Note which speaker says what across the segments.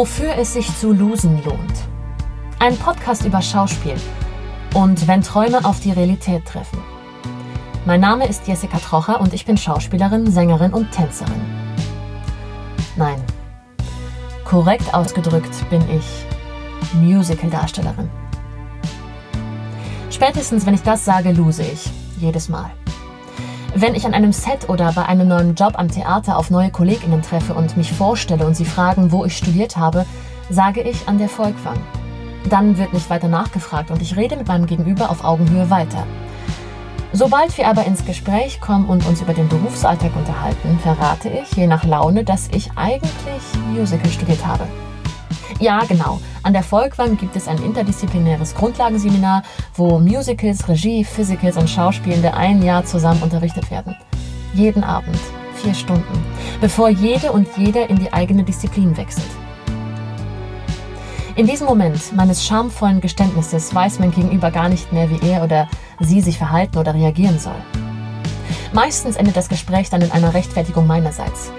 Speaker 1: Wofür es sich zu losen lohnt. Ein Podcast über Schauspiel und wenn Träume auf die Realität treffen. Mein Name ist Jessica Trocher und ich bin Schauspielerin, Sängerin und Tänzerin. Nein, korrekt ausgedrückt bin ich Musical-Darstellerin. Spätestens, wenn ich das sage, lose ich. Jedes Mal. Wenn ich an einem Set oder bei einem neuen Job am Theater auf neue KollegInnen treffe und mich vorstelle und sie fragen, wo ich studiert habe, sage ich an der Volkwang. Dann wird nicht weiter nachgefragt und ich rede mit meinem Gegenüber auf Augenhöhe weiter. Sobald wir aber ins Gespräch kommen und uns über den Berufsalltag unterhalten, verrate ich, je nach Laune, dass ich eigentlich Musical studiert habe. Ja, genau. An der Volkwang gibt es ein interdisziplinäres Grundlagenseminar, wo Musicals, Regie, Physicals und Schauspielende ein Jahr zusammen unterrichtet werden. Jeden Abend, vier Stunden, bevor jede und jeder in die eigene Disziplin wechselt. In diesem Moment meines schamvollen Geständnisses weiß mein Gegenüber gar nicht mehr, wie er oder sie sich verhalten oder reagieren soll. Meistens endet das Gespräch dann in einer Rechtfertigung meinerseits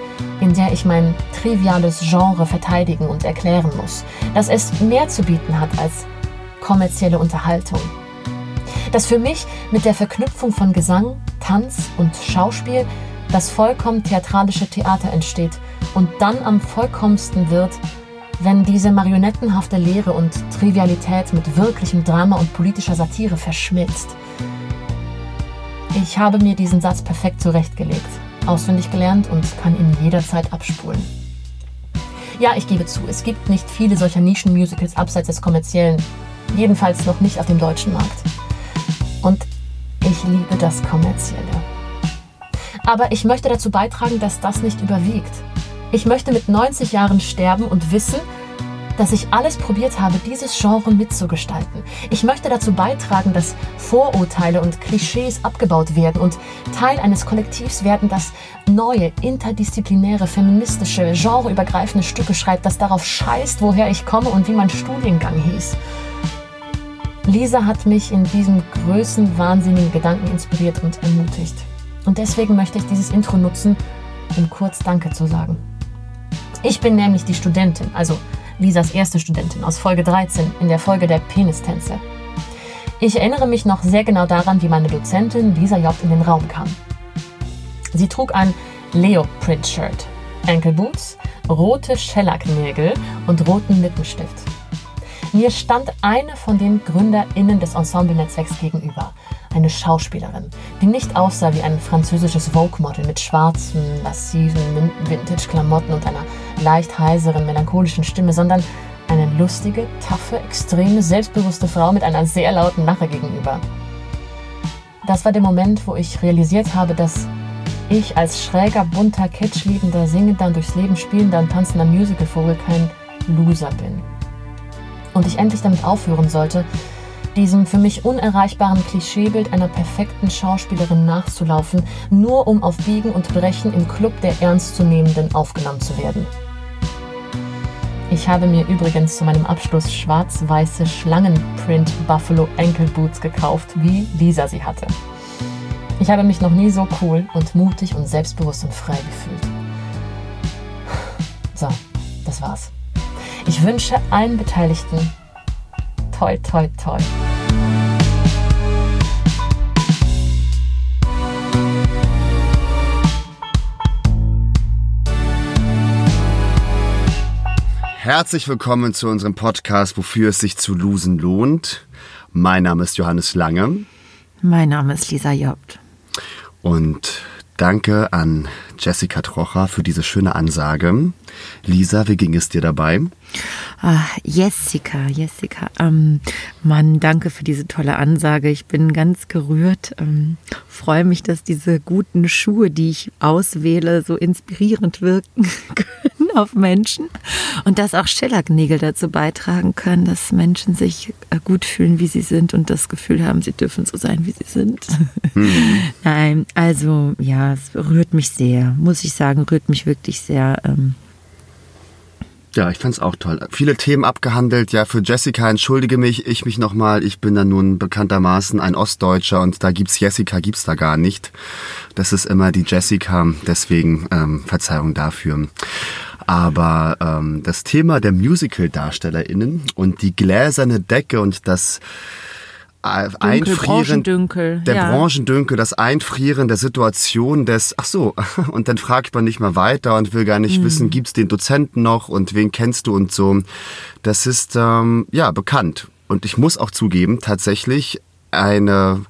Speaker 1: in der ich mein triviales Genre verteidigen und erklären muss, dass es mehr zu bieten hat als kommerzielle Unterhaltung. Dass für mich mit der Verknüpfung von Gesang, Tanz und Schauspiel das vollkommen theatralische Theater entsteht und dann am vollkommensten wird, wenn diese marionettenhafte Lehre und Trivialität mit wirklichem Drama und politischer Satire verschmilzt. Ich habe mir diesen Satz perfekt zurechtgelegt auswendig gelernt und kann ihn jederzeit abspulen. Ja, ich gebe zu, es gibt nicht viele solcher Nischen-Musicals abseits des kommerziellen, jedenfalls noch nicht auf dem deutschen Markt. Und ich liebe das Kommerzielle. Aber ich möchte dazu beitragen, dass das nicht überwiegt. Ich möchte mit 90 Jahren sterben und wissen, dass ich alles probiert habe, dieses Genre mitzugestalten. Ich möchte dazu beitragen, dass Vorurteile und Klischees abgebaut werden und Teil eines Kollektivs werden, das neue, interdisziplinäre, feministische, genreübergreifende Stücke schreibt, das darauf scheißt, woher ich komme und wie mein Studiengang hieß. Lisa hat mich in diesem größenwahnsinnigen Gedanken inspiriert und ermutigt. Und deswegen möchte ich dieses Intro nutzen, um kurz Danke zu sagen. Ich bin nämlich die Studentin, also Lisas erste Studentin aus Folge 13 in der Folge der Penistänze. Ich erinnere mich noch sehr genau daran, wie meine Dozentin Lisa J. in den Raum kam. Sie trug ein Leo-Print-Shirt, Ankle-Boots, rote Schellacknägel und roten Lippenstift. Mir stand eine von den GründerInnen des Ensemble-Netzwerks gegenüber, eine Schauspielerin, die nicht aussah wie ein französisches Vogue-Model mit schwarzen, lassiven Vintage-Klamotten und einer leicht heiseren, melancholischen Stimme, sondern eine lustige, taffe, extreme, selbstbewusste Frau mit einer sehr lauten Lache gegenüber. Das war der Moment, wo ich realisiert habe, dass ich als schräger, bunter, kitschliebender, singender durchs Leben spielender und tanzender Musicalvogel kein Loser bin. Und ich endlich damit aufhören sollte, diesem für mich unerreichbaren Klischeebild einer perfekten Schauspielerin nachzulaufen, nur um auf Biegen und Brechen im Club der Ernstzunehmenden aufgenommen zu werden. Ich habe mir übrigens zu meinem Abschluss schwarz-weiße Schlangenprint Buffalo Ankle Boots gekauft, wie Lisa sie hatte. Ich habe mich noch nie so cool und mutig und selbstbewusst und frei gefühlt. So, das war's. Ich wünsche allen Beteiligten toi, toi, toi.
Speaker 2: Herzlich willkommen zu unserem Podcast, wofür es sich zu losen lohnt. Mein Name ist Johannes Lange.
Speaker 3: Mein Name ist Lisa Jobt.
Speaker 2: Und danke an Jessica Trocher für diese schöne Ansage. Lisa, wie ging es dir dabei?
Speaker 3: Ah, Jessica, Jessica, ähm, Mann, danke für diese tolle Ansage. Ich bin ganz gerührt. Ähm, freue mich, dass diese guten Schuhe, die ich auswähle, so inspirierend wirken können auf Menschen und dass auch Schellacknägel dazu beitragen können, dass Menschen sich äh, gut fühlen, wie sie sind und das Gefühl haben, sie dürfen so sein, wie sie sind. Mhm. Nein, also ja, es rührt mich sehr, muss ich sagen, rührt mich wirklich sehr. Ähm,
Speaker 2: ja, ich fand's auch toll. Viele Themen abgehandelt. Ja, für Jessica entschuldige mich, ich mich nochmal. Ich bin da nun bekanntermaßen ein Ostdeutscher und da gibt's Jessica, gibt's da gar nicht. Das ist immer die Jessica, deswegen ähm, Verzeihung dafür. Aber ähm, das Thema der Musical-DarstellerInnen und die gläserne Decke und das Einfrieren
Speaker 3: Branchendünkel,
Speaker 2: der
Speaker 3: ja.
Speaker 2: Branchendünkel, das Einfrieren der Situation des, ach so, und dann fragt man nicht mal weiter und will gar nicht
Speaker 3: Mhm.
Speaker 2: wissen, gibt's den Dozenten noch und wen kennst du und so. Das ist ähm, ja bekannt. Und ich muss auch zugeben, tatsächlich eine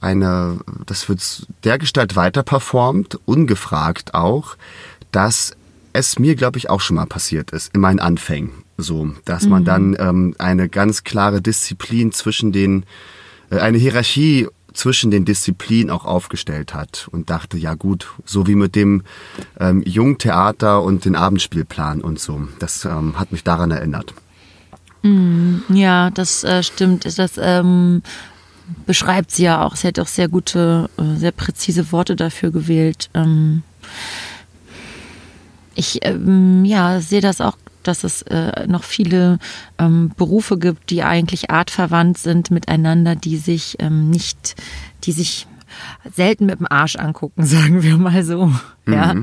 Speaker 2: eine, das wird dergestalt weiter performt, ungefragt auch, dass es mir, glaube ich, auch schon mal passiert ist, in meinen Anfängen. So, dass man dann ähm, eine ganz klare Disziplin zwischen den, äh, eine Hierarchie zwischen den Disziplinen auch aufgestellt hat und dachte, ja gut, so wie mit dem ähm, Jungtheater und den Abendspielplan und so. Das ähm, hat mich daran erinnert.
Speaker 3: Ja, das äh, stimmt. Das ähm, beschreibt sie ja auch. Sie hat auch sehr gute, äh, sehr präzise Worte dafür gewählt. Ähm, ich ähm, ja, sehe das auch, dass es äh, noch viele ähm, Berufe gibt, die eigentlich artverwandt sind miteinander, die sich ähm, nicht, die sich selten mit dem Arsch angucken, sagen wir mal so. Ja,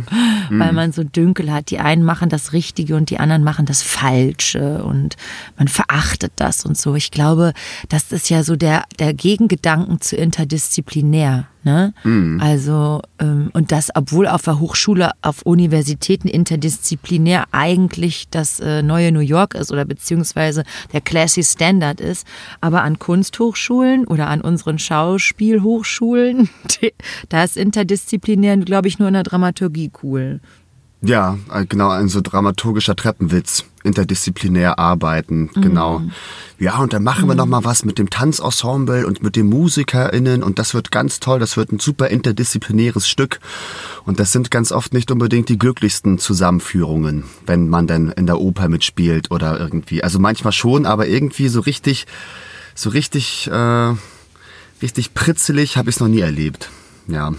Speaker 3: weil man so Dünkel hat. Die einen machen das Richtige und die anderen machen das Falsche und man verachtet das und so. Ich glaube, das ist ja so der, der Gegengedanken zu interdisziplinär. Ne? Also, ähm, und das, obwohl auf der Hochschule, auf Universitäten interdisziplinär eigentlich das äh, neue New York ist oder beziehungsweise der Classy Standard ist, aber an Kunsthochschulen oder an unseren Schauspielhochschulen, da ist interdisziplinär, glaube ich, nur in der Dramaturgie cool.
Speaker 2: Ja, äh, genau, ein so dramaturgischer Treppenwitz. Interdisziplinär arbeiten, genau. Ja, und dann machen wir noch mal was mit dem Tanzensemble und mit den MusikerInnen und das wird ganz toll, das wird ein super interdisziplinäres Stück. Und das sind ganz oft nicht unbedingt die glücklichsten Zusammenführungen, wenn man dann in der Oper mitspielt oder irgendwie. Also manchmal schon, aber irgendwie so richtig, so richtig, äh, richtig pritzelig habe ich es noch nie erlebt. Ja.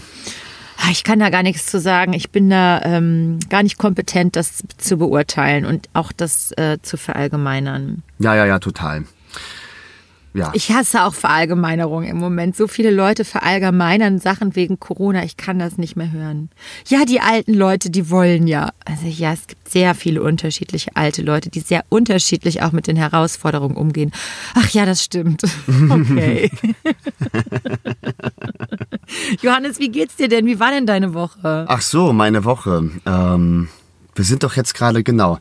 Speaker 3: Ah, Ich kann da gar nichts zu sagen. Ich bin da ähm, gar nicht kompetent, das zu beurteilen und auch das äh, zu verallgemeinern.
Speaker 2: Ja, ja, ja, total. Ja.
Speaker 3: Ich hasse auch Verallgemeinerung im Moment. So viele Leute verallgemeinern Sachen wegen Corona. Ich kann das nicht mehr hören. Ja, die alten Leute, die wollen ja. Also ja, es gibt sehr viele unterschiedliche alte Leute, die sehr unterschiedlich auch mit den Herausforderungen umgehen. Ach ja, das stimmt. Okay. Johannes, wie geht's dir denn? Wie war denn deine Woche?
Speaker 2: Ach so, meine Woche. Ähm, wir sind doch jetzt gerade genau.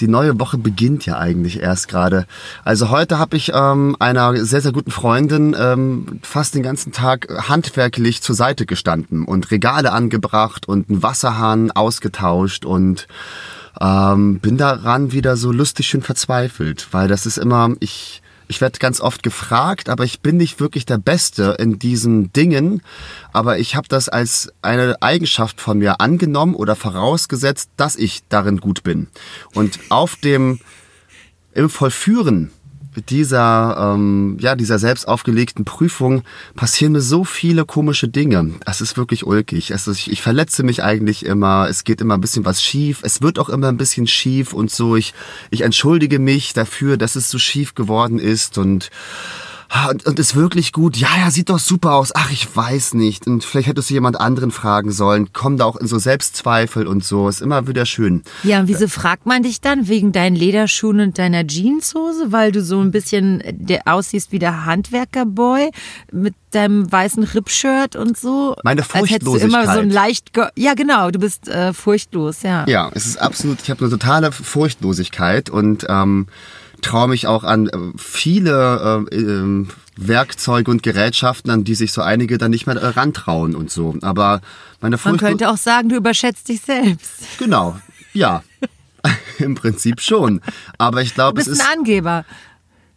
Speaker 2: Die neue Woche beginnt ja eigentlich erst gerade. Also heute habe ich ähm, einer sehr, sehr guten Freundin ähm, fast den ganzen Tag handwerklich zur Seite gestanden und Regale angebracht und einen Wasserhahn ausgetauscht und ähm, bin daran wieder so lustig schön verzweifelt, weil das ist immer, ich, ich werde ganz oft gefragt, aber ich bin nicht wirklich der Beste in diesen Dingen. Aber ich habe das als eine Eigenschaft von mir angenommen oder vorausgesetzt, dass ich darin gut bin. Und auf dem im Vollführen dieser, ähm, ja, dieser selbst aufgelegten Prüfung passieren mir so viele komische Dinge. Es ist wirklich ulkig. Es ist, ich, ich verletze mich eigentlich immer. Es geht immer ein bisschen was schief. Es wird auch immer ein bisschen schief und so. Ich, ich entschuldige mich dafür, dass es so schief geworden ist und Ah, Und, und ist wirklich gut. Ja, ja, sieht doch super aus. Ach, ich weiß nicht. Und vielleicht hättest du jemand anderen fragen sollen. Komm da auch in so Selbstzweifel und so. Ist immer wieder schön.
Speaker 3: Ja, und wieso fragt man dich dann wegen deinen Lederschuhen und deiner Jeanshose, weil du so ein bisschen äh, der aussiehst wie der Handwerkerboy mit deinem weißen Rippshirt und so?
Speaker 2: Meine
Speaker 3: Als hättest du immer so ein
Speaker 2: Furchtlosigkeit.
Speaker 3: leicht, ge ja genau, du bist äh, furchtlos, ja.
Speaker 2: Ja, es ist absolut, ich habe eine totale Furchtlosigkeit und ähm, traue mich auch an äh, viele äh, ähm, Werkzeuge und Gerätschaften, an die sich so einige dann nicht mehr äh, rantrauen und so. Aber meine
Speaker 3: Man
Speaker 2: Furchtlo
Speaker 3: könnte auch sagen, du überschätzt dich selbst.
Speaker 2: Genau, ja. Im Prinzip schon. Aber ich
Speaker 3: Du
Speaker 2: glaube, es
Speaker 3: bist
Speaker 2: ist.
Speaker 3: ein Angeber,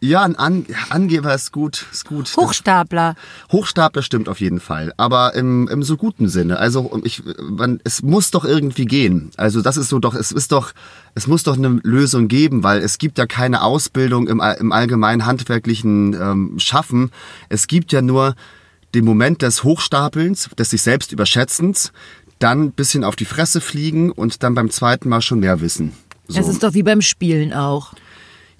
Speaker 2: Ja, ein An Angeber ist gut, ist gut.
Speaker 3: Hochstapler.
Speaker 2: Hochstapler stimmt auf jeden Fall, aber im, im so guten Sinne. Also ich, man, es muss doch irgendwie gehen. Also das ist so doch, es ist doch, es muss doch eine Lösung geben, weil es gibt ja keine Ausbildung im, im allgemeinen handwerklichen ähm, Schaffen. Es gibt ja nur den Moment des Hochstapelns, des sich selbst Überschätzens, dann ein bisschen auf die Fresse fliegen und dann beim zweiten Mal schon mehr wissen. So.
Speaker 3: Das ist doch wie beim Spielen auch.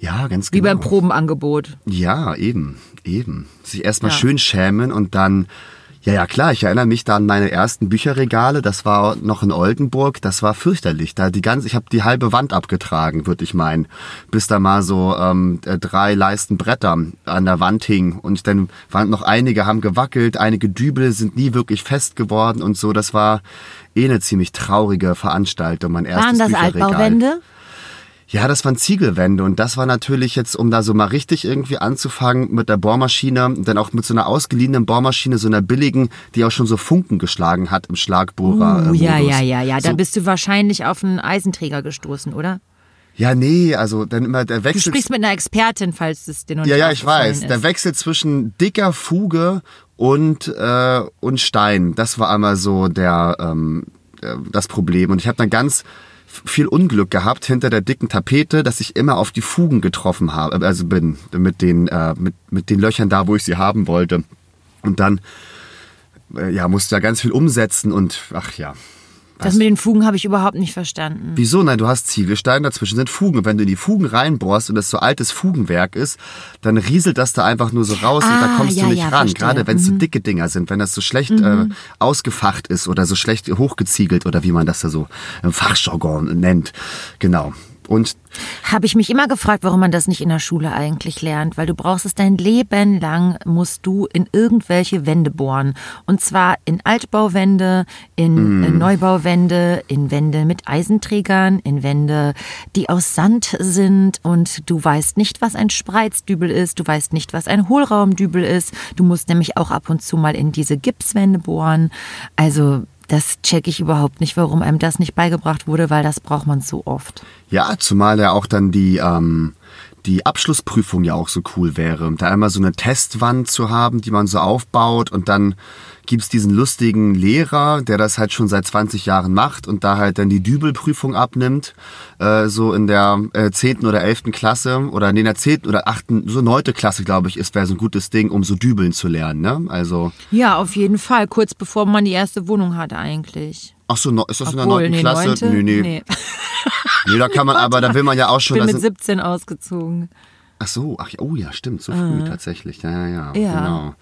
Speaker 2: Ja, ganz
Speaker 3: Wie
Speaker 2: genau.
Speaker 3: beim Probenangebot.
Speaker 2: Ja, eben, eben. Sich erstmal
Speaker 3: Ja.
Speaker 2: schön schämen und dann, Ja, ja, klar. Ich erinnere mich da an meine ersten Bücherregale. Das war noch in Oldenburg. Das war fürchterlich. Da die ganze, ich habe die halbe Wand abgetragen, würde ich meinen, bis da mal so ähm, äh, drei Leisten Bretter an der Wand hingen. Und dann waren noch einige haben gewackelt, einige Dübel sind nie wirklich fest geworden und so. Das war eh eine ziemlich traurige Veranstaltung. Mein erstes
Speaker 3: Waren das
Speaker 2: Bücherregal.
Speaker 3: Altbauwände?
Speaker 2: Ja, das waren Ziegelwände und das war natürlich jetzt, um da so mal richtig irgendwie anzufangen mit der Bohrmaschine, dann auch mit so einer ausgeliehenen Bohrmaschine, so einer billigen, die auch schon so Funken geschlagen hat im Schlagbohrer.
Speaker 3: Uh, ja, ja, ja, ja. Da
Speaker 2: So,
Speaker 3: bist du wahrscheinlich auf einen Eisenträger gestoßen, oder?
Speaker 2: ja, nee, also dann immer der
Speaker 3: Du
Speaker 2: Wechsel.
Speaker 3: sprichst mit einer Expertin, falls es dir noch
Speaker 2: Ja,
Speaker 3: nicht
Speaker 2: ja, ich weiß.
Speaker 3: ist.
Speaker 2: Der Wechsel zwischen dicker Fuge und äh, und Stein, das war einmal so der ähm, äh, das Problem. Und ich habe dann ganz viel Unglück gehabt hinter der dicken Tapete, dass ich immer auf die Fugen getroffen habe, also bin mit den äh, mit mit den Löchern da, wo ich sie haben wollte. Und dann äh, ja musste ja ganz viel umsetzen und ach ja.
Speaker 3: Das mit den Fugen habe ich überhaupt nicht verstanden.
Speaker 2: Wieso? Nein, du hast Ziegelsteine, dazwischen sind Fugen. Und wenn du in die Fugen reinbohrst und das so altes Fugenwerk ist, dann rieselt das da einfach nur so raus und
Speaker 3: Ah,
Speaker 2: da kommst
Speaker 3: ja,
Speaker 2: du nicht
Speaker 3: ja,
Speaker 2: ran.
Speaker 3: verstehe.
Speaker 2: Gerade wenn es so dicke Dinger sind, wenn das so schlecht äh, ausgefacht ist oder so schlecht hochgeziegelt oder wie man das da so im Fachjargon nennt. Genau. Und
Speaker 3: Habe ich mich immer gefragt, warum man das nicht in der Schule eigentlich lernt, weil du brauchst es dein Leben lang, musst du in irgendwelche Wände bohren. Und zwar in Altbauwände, in äh, Neubauwände, in Wände mit Eisenträgern, in Wände, die aus Sand sind und du weißt nicht, was ein Spreizdübel ist, du weißt nicht, was ein Hohlraumdübel ist. Du musst nämlich auch ab und zu mal in diese Gipswände bohren. Also das checke ich überhaupt nicht, warum einem das nicht beigebracht wurde, weil das braucht man so oft.
Speaker 2: ja, zumal ja auch dann die, ähm, die Abschlussprüfung ja auch so cool wäre. Da einmal so eine Testwand zu haben, die man so aufbaut und dann gibt's diesen lustigen Lehrer, der das halt schon seit 20 Jahren macht und da halt dann die Dübelprüfung abnimmt, äh, so in der äh, 10. oder 11. Klasse oder in der 10. oder 8., so 9. Klasse, glaube ich, ist wäre so ein gutes Ding, um so dübeln zu lernen. Ne? Also,
Speaker 3: Ja, auf jeden Fall. Kurz bevor man die erste Wohnung hatte eigentlich.
Speaker 2: Ach so, no- ist das in der
Speaker 3: Obwohl,
Speaker 2: 9.
Speaker 3: nee,
Speaker 2: Klasse?
Speaker 3: neunte?
Speaker 2: Nee, nee,
Speaker 3: nee.
Speaker 2: nee. da kann man, aber da will man ja auch
Speaker 3: Ich
Speaker 2: schon...
Speaker 3: bin
Speaker 2: da
Speaker 3: mit
Speaker 2: sind-
Speaker 3: 17 ausgezogen.
Speaker 2: Ach so, ach oh ja, stimmt, so früh tatsächlich. Ja, ja, ja.
Speaker 3: Ja.
Speaker 2: Genau.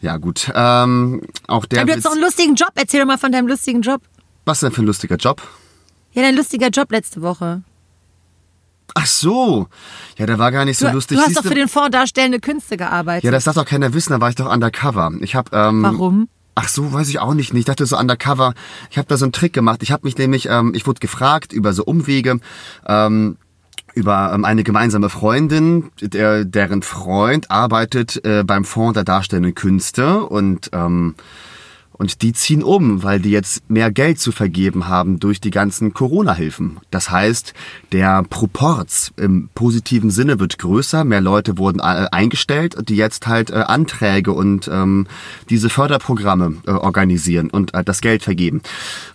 Speaker 2: Ja, gut. Ähm, auch der
Speaker 3: du hast doch einen lustigen Job. Erzähl doch mal von deinem lustigen Job.
Speaker 2: Was denn für ein lustiger Job?
Speaker 3: Ja, dein lustiger Job letzte Woche.
Speaker 2: Ach so. Ja, der war gar nicht so
Speaker 3: Du,
Speaker 2: lustig.
Speaker 3: du hast
Speaker 2: Siehst
Speaker 3: doch für den Fonds Darstellende Künste gearbeitet.
Speaker 2: ja, das darf doch keiner wissen, da war ich doch undercover. Ich habe ähm,
Speaker 3: Warum?
Speaker 2: Ach so, weiß ich auch nicht. Ich dachte so undercover. Ich habe da so einen Trick gemacht. Ich habe mich nämlich, ähm, ich wurde gefragt über so Umwege, ähm, über ähm, eine gemeinsame Freundin, der, deren Freund arbeitet äh, beim Fonds der Darstellenden Künste und ähm, und die ziehen um, weil die jetzt mehr Geld zu vergeben haben durch die ganzen Corona-Hilfen. Das heißt, der Proporz im positiven Sinne wird größer, mehr Leute wurden äh, eingestellt, die jetzt halt äh, Anträge und ähm, diese Förderprogramme äh, organisieren und äh, das Geld vergeben.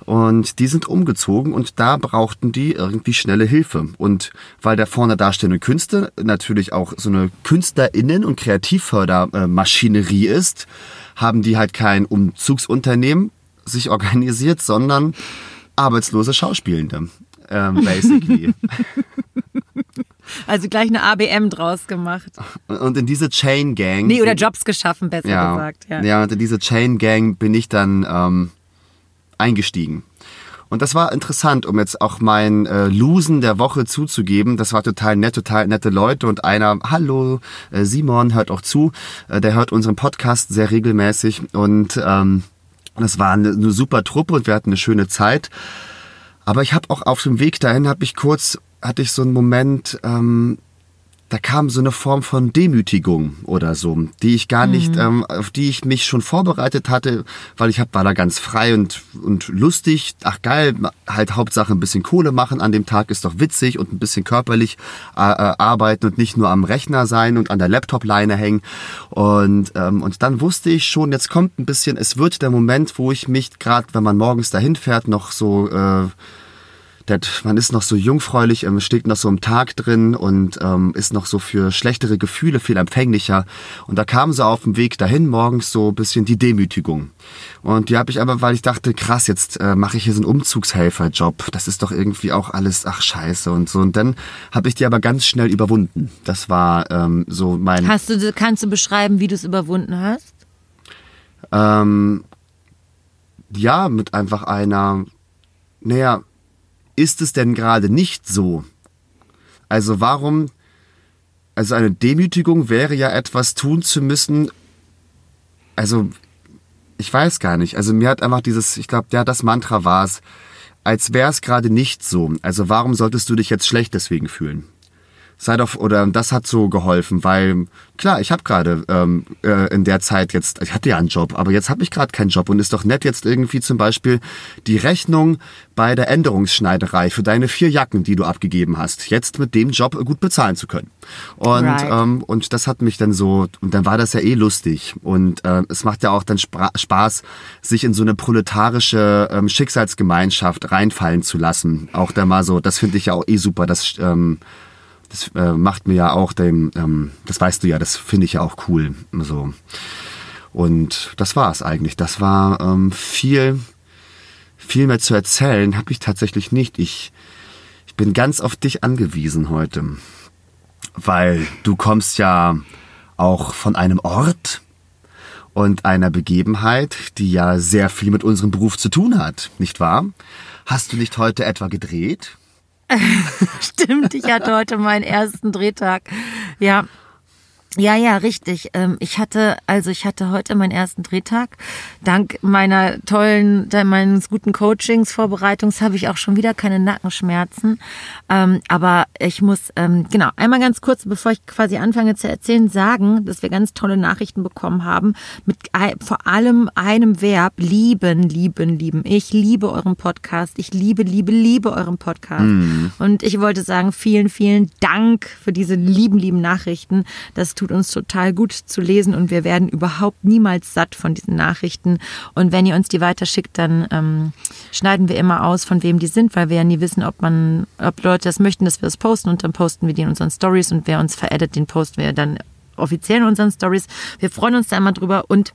Speaker 2: Und die sind umgezogen und da brauchten die irgendwie schnelle Hilfe. Und weil der Fonds der Darstellenden Künste natürlich auch so eine KünstlerInnen- und Kreativfördermaschinerie ist, haben die halt kein Umzugsunternehmen sich organisiert, sondern arbeitslose Schauspielende. Ähm, basically.
Speaker 3: Also gleich eine ABM draus gemacht.
Speaker 2: Und in diese Chain Gang.
Speaker 3: Nee, oder Jobs geschaffen, besser
Speaker 2: ja,
Speaker 3: gesagt. Ja.
Speaker 2: ja, und in diese Chain Gang bin ich dann ähm, eingestiegen. Und das war interessant, um jetzt auch mein äh, Losen der Woche zuzugeben. Das war total nett, total nette Leute. Und einer, hallo, äh, Simon, hört auch zu. Äh, der hört unseren Podcast sehr regelmäßig. Und ähm, das war eine, eine super Truppe und wir hatten eine schöne Zeit. Aber ich habe auch auf dem Weg dahin, habe ich kurz, hatte ich so einen Moment, ähm, da kam so eine Form von Demütigung oder so, die ich gar nicht, ähm, auf die ich mich schon vorbereitet hatte, weil ich hab, war da ganz frei und, und lustig. Ach geil, halt Hauptsache ein bisschen Kohle machen an dem Tag ist doch witzig und ein bisschen körperlich äh, äh, arbeiten und nicht nur am Rechner sein und an der Laptop-Leine hängen. Und, ähm, und dann wusste ich schon, jetzt kommt ein bisschen, es wird der Moment, wo ich mich gerade, wenn man morgens dahin fährt, noch so... Äh, das, man ist noch so jungfräulich, ähm, steht noch so im Tag drin und ähm, ist noch so für schlechtere Gefühle viel empfänglicher. Und da kam so auf dem Weg dahin morgens so ein bisschen die Demütigung. Und die habe ich aber, weil ich dachte, krass, jetzt äh, mache ich hier so einen Umzugshelferjob. Das ist doch irgendwie auch alles, ach scheiße und so. Und dann habe ich die aber ganz schnell überwunden. Das war ähm, so mein...
Speaker 3: Hast du, kannst du beschreiben, wie du es überwunden hast?
Speaker 2: ähm, ja, mit einfach einer, naja, ist es denn gerade nicht so? Also warum, also eine Demütigung wäre ja etwas tun zu müssen, also ich weiß gar nicht. Also mir hat einfach dieses, ich glaube, ja, das Mantra war es, als wäre es gerade nicht so. Also warum solltest du dich jetzt schlecht deswegen fühlen? Sei doch, oder das hat so geholfen, weil klar, ich habe gerade ähm, äh, in der Zeit jetzt, ich hatte ja einen Job, aber jetzt habe ich gerade keinen Job und ist doch nett jetzt irgendwie zum Beispiel die Rechnung bei der Änderungsschneiderei für deine vier Jacken, die du abgegeben hast, jetzt mit dem Job gut bezahlen zu können. Und, right. ähm, und das hat mich dann so, und dann war das ja eh lustig. Und äh, es macht ja auch dann Spaß, sich in so eine proletarische ähm, Schicksalsgemeinschaft reinfallen zu lassen. Auch da mal so, das finde ich ja auch eh super, dass ähm, das äh, macht mir ja auch dem, ähm, das weißt du ja, das finde ich ja auch cool. So. Und das war es eigentlich. Das war ähm, viel, viel mehr zu erzählen, habe ich tatsächlich nicht. Ich, ich bin ganz auf dich angewiesen heute, weil du kommst ja auch von einem Ort und einer Begebenheit, die ja sehr viel mit unserem Beruf zu tun hat, nicht wahr? Hast du nicht heute etwa gedreht?
Speaker 3: Stimmt, ich hatte heute meinen ersten Drehtag. Ja, ja, ja, richtig. Ähm, ich hatte, also ich hatte heute meinen ersten Drehtag. Dank meiner tollen, meines guten Coachings, Vorbereitungs habe ich auch schon wieder keine Nackenschmerzen. Ähm, aber ich muss, ähm, genau, einmal ganz kurz, bevor ich quasi anfange zu erzählen, sagen, dass wir ganz tolle Nachrichten bekommen haben. Mit vor allem einem Verb, lieben, lieben, lieben. Ich liebe euren Podcast. Ich liebe, liebe, liebe euren Podcast. Mm. Und ich wollte sagen, vielen, vielen Dank für diese lieben, lieben Nachrichten. Das tut uns total gut zu lesen und wir werden überhaupt niemals satt von diesen Nachrichten. Und wenn ihr uns die weiterschickt, dann ähm, schneiden wir immer aus, von wem die sind, weil wir ja nie wissen, ob man, ob Leute das möchten, dass wir das posten und dann posten wir die in unseren Stories und wer uns vereddet, den posten wir dann offiziell in unseren Stories. Wir freuen uns da immer drüber und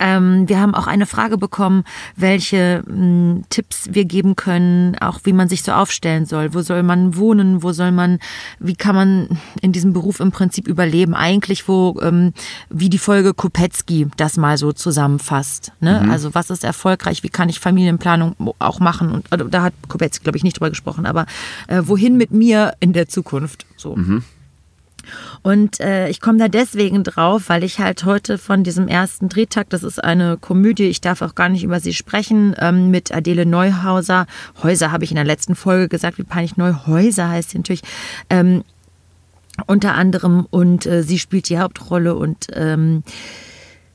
Speaker 3: ähm, wir haben auch eine Frage bekommen, welche mh, hm, Tipps wir geben können, auch wie man sich so aufstellen soll. Wo soll man wohnen? Wo soll man, wie kann man in diesem Beruf im Prinzip überleben? Eigentlich, wo, ähm, wie die Folge Kopetzky das mal so zusammenfasst. Ne? Mhm. Also was ist erfolgreich? Wie kann ich Familienplanung auch machen? Und also, da hat Kopetzky, glaube ich, nicht drüber gesprochen, aber äh, wohin mit mir in der Zukunft? So. Mhm. Und äh, ich komme da deswegen drauf, weil ich halt heute von diesem ersten Drehtag, das ist eine Komödie, ich darf auch gar nicht über sie sprechen, ähm, mit Adele Neuhauser. Häuser habe ich in der letzten Folge gesagt, wie peinlich Neuhäuser heißt sie natürlich. Ähm, unter anderem und äh, sie spielt die Hauptrolle und ähm,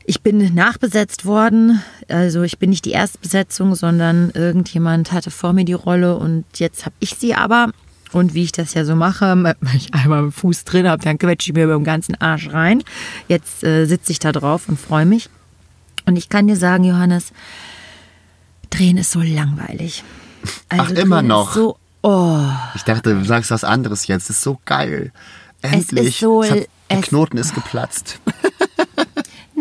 Speaker 3: ich bin nachbesetzt worden, also ich bin nicht die Erstbesetzung, sondern irgendjemand hatte vor mir die Rolle und jetzt habe ich sie aber und wie ich das ja so mache, wenn ich einmal einen Fuß drin habe, dann quetsche ich mir über den ganzen Arsch rein. Jetzt äh, sitze ich da drauf und freue mich. Und ich kann dir sagen, Johannes, Drehen ist so langweilig.
Speaker 2: Also Ach, immer noch. So, oh. Ich dachte, du sagst was anderes jetzt. Das ist so geil. Endlich. Es ist so, hat, der Knoten ist geplatzt.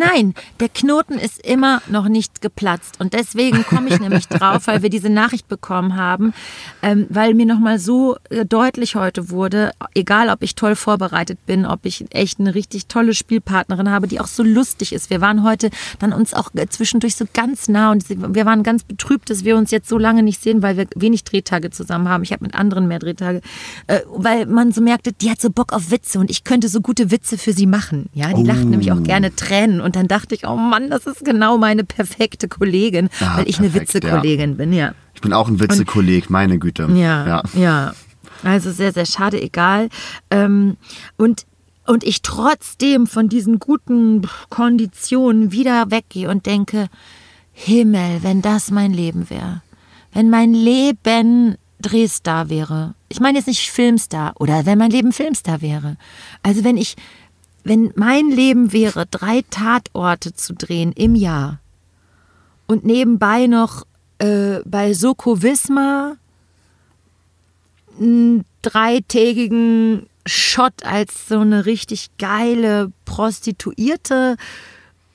Speaker 3: Nein, der Knoten ist immer noch nicht geplatzt. Und deswegen komme ich nämlich drauf, weil wir diese Nachricht bekommen haben, ähm, weil mir nochmal so äh, deutlich heute wurde, egal ob ich toll vorbereitet bin, ob ich echt eine richtig tolle Spielpartnerin habe, die auch so lustig ist. Wir waren heute dann uns auch zwischendurch so ganz nah und wir waren ganz betrübt, dass wir uns jetzt so lange nicht sehen, weil wir wenig Drehtage zusammen haben. Ich habe mit anderen mehr Drehtage, äh, weil man so merkte, die hat so Bock auf Witze und ich könnte so gute Witze für sie machen. Ja, die oh. lacht nämlich auch gerne Tränen und dann dachte ich, oh Mann, das ist genau meine perfekte Kollegin, ah, weil ich perfekt, eine Witzekollegin ja. bin, ja.
Speaker 2: Ich bin auch ein Witzekolleg, meine Güte.
Speaker 3: Ja, ja, ja. Also sehr, sehr schade, egal. Ähm, und und ich trotzdem von diesen guten Konditionen wieder weggehe und denke, Himmel, wenn das mein Leben wäre. Wenn mein Leben Drehstar wäre. Ich meine jetzt nicht Filmstar oder wenn mein Leben Filmstar wäre. Also wenn ich wenn mein Leben wäre, drei Tatorte zu drehen im Jahr und nebenbei noch äh, bei Soko Wismar einen dreitägigen Shot als so eine richtig geile Prostituierte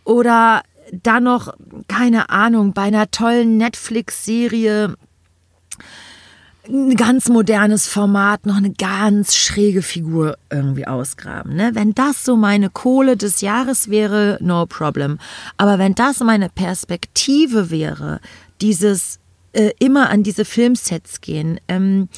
Speaker 3: oder dann noch, keine Ahnung, bei einer tollen Netflix-Serie ein ganz modernes Format, noch eine ganz schräge Figur irgendwie ausgraben. Ne? Wenn das so meine Kohle des Jahres wäre, no problem. Aber wenn das meine Perspektive wäre, dieses äh, immer an diese Filmsets gehen, ähm,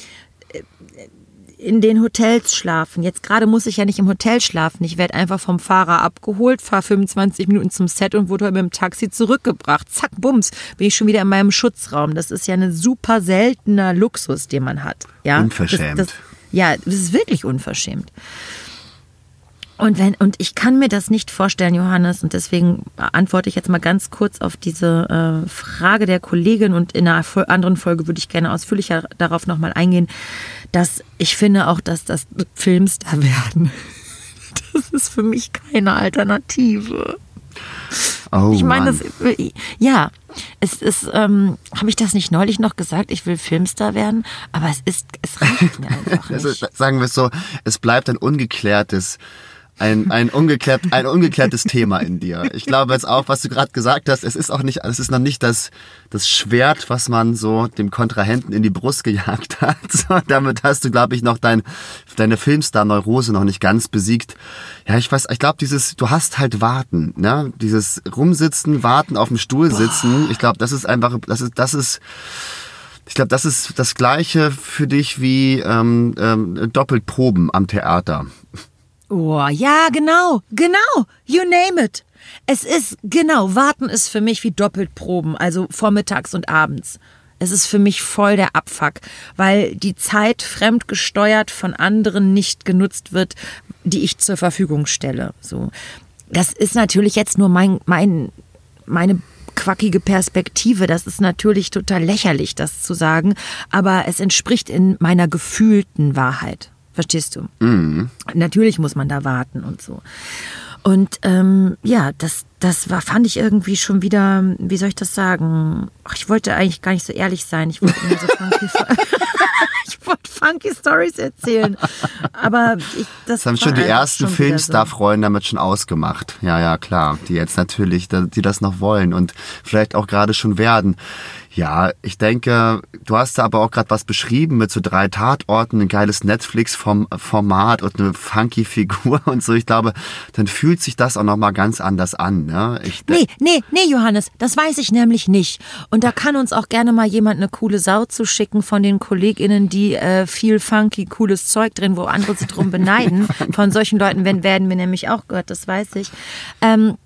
Speaker 3: in den Hotels schlafen. Jetzt gerade muss ich ja nicht im Hotel schlafen. Ich werde einfach vom Fahrer abgeholt, fahre 25 Minuten zum Set und wurde mit dem Taxi zurückgebracht. Zack, bums, bin ich schon wieder in meinem Schutzraum. Das ist ja ein super seltener Luxus, den man hat. Ja?
Speaker 2: Unverschämt.
Speaker 3: Das, das, ja, das ist wirklich unverschämt. Und wenn, und ich kann mir das nicht vorstellen, Johannes, und deswegen antworte ich jetzt mal ganz kurz auf diese äh, Frage der Kollegin und in einer anderen Folge würde ich gerne ausführlicher darauf nochmal eingehen, dass ich finde auch, dass das Filmstar werden, das ist für mich keine Alternative.
Speaker 2: Oh,
Speaker 3: ich meine, das, ja, es ist, ähm, habe ich das nicht neulich noch gesagt, ich will Filmstar werden, aber es ist, es reicht mir einfach nicht.
Speaker 2: Sagen wir es so, es bleibt ein ungeklärtes ein, ein, ungeklärt, ein ungeklärtes Thema in dir. Ich glaube jetzt auch, was du gerade gesagt hast, es ist auch nicht, es ist noch nicht das, das Schwert, was man so dem Kontrahenten in die Brust gejagt hat. So, damit hast du, glaube ich, noch dein, deine Filmstar-Neurose noch nicht ganz besiegt. Ja, ich weiß, ich glaube, dieses, du hast halt warten, ne? Dieses rumsitzen, warten, auf dem Stuhl sitzen. Ich glaube, das ist einfach, das ist, das ist, ich glaube, das ist das Gleiche für dich wie ähm, ähm, doppelt Proben am Theater.
Speaker 3: Oh, ja, genau, genau, you name it. Es ist, genau, warten ist für mich wie doppelt Proben, also vormittags und abends. Es ist für mich voll der Abfuck, weil die Zeit fremdgesteuert von anderen nicht genutzt wird, die ich zur Verfügung stelle. So. Das ist natürlich jetzt nur mein, mein, meine quackige Perspektive. Das ist natürlich total lächerlich, das zu sagen, aber es entspricht in meiner gefühlten Wahrheit. Verstehst du?
Speaker 2: Mhm.
Speaker 3: Natürlich muss man da warten und so. Und ähm, ja, das, das war, fand ich irgendwie schon wieder, wie soll ich das sagen? Ach, ich wollte eigentlich gar nicht so ehrlich sein. Ich wollte immer so funky, ich wollte funky Stories erzählen. Aber ich, das,
Speaker 2: Das haben schon die ersten Filmstar-Freunde damit schon ausgemacht. Ja, ja, klar. Die jetzt natürlich, die das noch wollen und vielleicht auch gerade schon werden. Ja, ich denke, du hast da aber auch gerade was beschrieben mit so drei Tatorten, ein geiles Netflix-Format und eine funky Figur und so. Ich glaube, dann fühlt sich das auch nochmal ganz anders an. Ne? Ich,
Speaker 3: Nee, nee, nee, Johannes, das weiß ich nämlich nicht. Und da kann uns auch gerne mal jemand eine coole Sau zuschicken von den KollegInnen, die äh, viel funky, cooles Zeug drin, wo andere sich drum beneiden. Von solchen Leuten werden, werden wir nämlich auch gehört, das weiß ich. Ähm,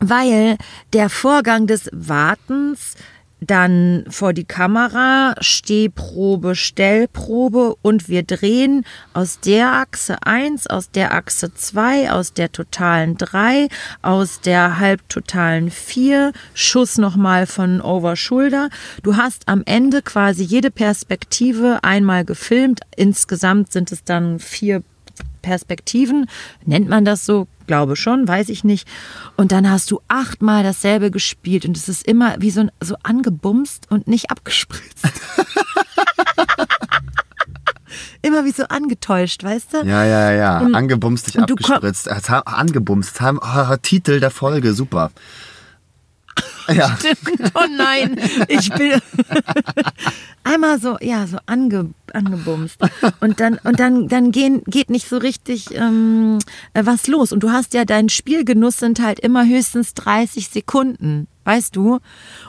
Speaker 3: weil der Vorgang des Wartens dann vor die Kamera, Stehprobe, Stellprobe und wir drehen aus der Achse 1, aus der Achse 2, aus der totalen 3, aus der halbtotalen 4, Schuss nochmal von Over Shoulder. Du hast am Ende quasi jede Perspektive einmal gefilmt. Insgesamt sind es dann vier Perspektiven, nennt man das so, glaube schon, weiß ich nicht. Und dann hast du achtmal dasselbe gespielt und es ist immer wie so, so angebumst und nicht abgespritzt. immer wie so angetäuscht, weißt du?
Speaker 2: ja, ja, ja.
Speaker 3: Und-
Speaker 2: Angebumst, dich abgespritzt. Äh, Angebumst. haben- ah, Titel der Folge, super. Ja.
Speaker 3: Oh nein, ich bin einmal so, ja, so ange, angebumst. Und dann, und dann, dann gehen, geht nicht so richtig ähm, äh, was los. Und du hast ja, dein Spielgenuss sind halt immer höchstens 30 Sekunden, weißt du?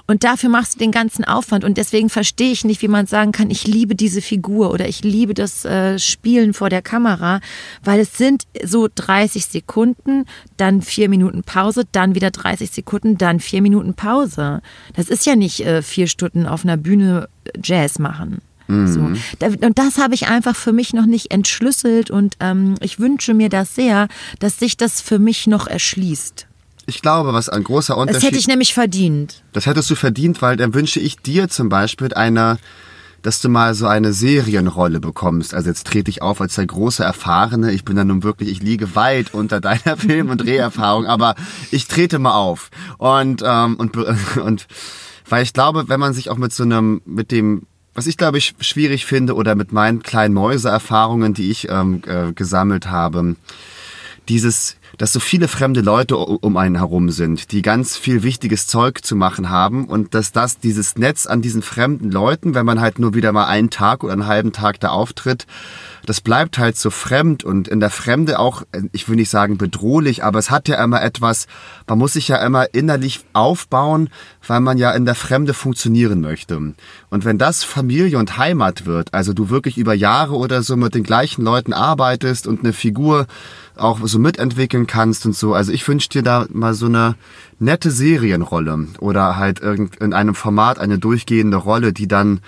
Speaker 3: Und dafür machst du den ganzen Aufwand. Und deswegen verstehe ich nicht, wie man sagen kann, ich liebe diese Figur oder ich liebe das äh, Spielen vor der Kamera, weil es sind so 30 Sekunden, dann vier Minuten Pause, dann wieder 30 Sekunden, dann vier Minuten Pause. Das ist ja nicht äh, vier Stunden auf einer Bühne Jazz machen. So. Da- Und das habe ich einfach für mich noch nicht entschlüsselt und ähm, ich wünsche mir das sehr, dass sich das für mich noch erschließt.
Speaker 2: Ich glaube, was ein großer
Speaker 3: Das
Speaker 2: Unterschied
Speaker 3: hätte ich nämlich verdient.
Speaker 2: Das hättest du verdient, weil dann wünsche ich dir zum Beispiel eine, dass du mal so eine Serienrolle bekommst. Also jetzt trete ich auf als der große Erfahrene. Ich bin dann nun wirklich, ich liege weit unter deiner Film- und Dreherfahrung, aber ich trete mal auf. Und, ähm, und, und weil ich glaube, wenn man sich auch mit so einem, mit dem was ich glaube ich schwierig finde oder mit meinen kleinen Mäuseerfahrungen, die ich ähm, äh, gesammelt habe, dieses dass so viele fremde Leute um einen herum sind, die ganz viel wichtiges Zeug zu machen haben und dass das, dieses Netz an diesen fremden Leuten, wenn man halt nur wieder mal einen Tag oder einen halben Tag da auftritt, das bleibt halt so fremd und in der Fremde auch, ich will nicht sagen bedrohlich, aber es hat ja immer etwas, man muss sich ja immer innerlich aufbauen, weil man ja in der Fremde funktionieren möchte. Und wenn das Familie und Heimat wird, also du wirklich über Jahre oder so mit den gleichen Leuten arbeitest und eine Figur auch so mitentwickeln kannst und so. Also ich wünsche dir da mal so eine nette Serienrolle oder halt in einem Format eine durchgehende Rolle, die dann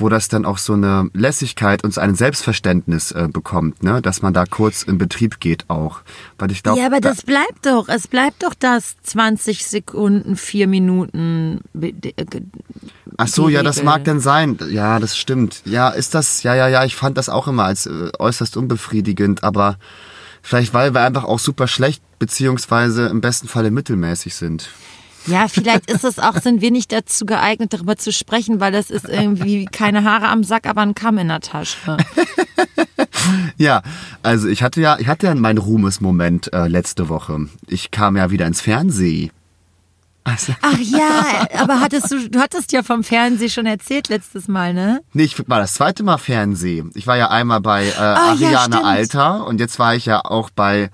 Speaker 2: wo das dann auch so eine Lässigkeit und so ein Selbstverständnis äh, bekommt, ne? dass man da kurz in Betrieb geht auch. Weil ich glaube,
Speaker 3: ja, aber das bleibt doch, es bleibt doch das 20 Sekunden, vier Minuten. Äh,
Speaker 2: Ach so, ja, das mag denn sein. Ja, das stimmt. Ja, ist das, ja, ja, ja, ich fand das auch immer als äh, äußerst unbefriedigend, aber Vielleicht, weil wir einfach auch super schlecht beziehungsweise im besten Falle mittelmäßig sind.
Speaker 3: Ja, vielleicht ist es auch, sind wir nicht dazu geeignet, darüber zu sprechen, weil das ist irgendwie keine Haare am Sack, aber ein Kamm in der Tasche.
Speaker 2: ja, also ich hatte ja, ich hatte ja meinen Ruhmesmoment äh, letzte Woche. Ich kam ja wieder ins Fernsehen.
Speaker 3: Also. Ach ja, aber hattest du, du hattest ja vom Fernsehen schon erzählt letztes Mal, ne?
Speaker 2: Nee, ich war das zweite Mal Fernsehen. Ich war ja einmal bei äh, ah, Ariane ja, Alter und jetzt war ich ja auch bei.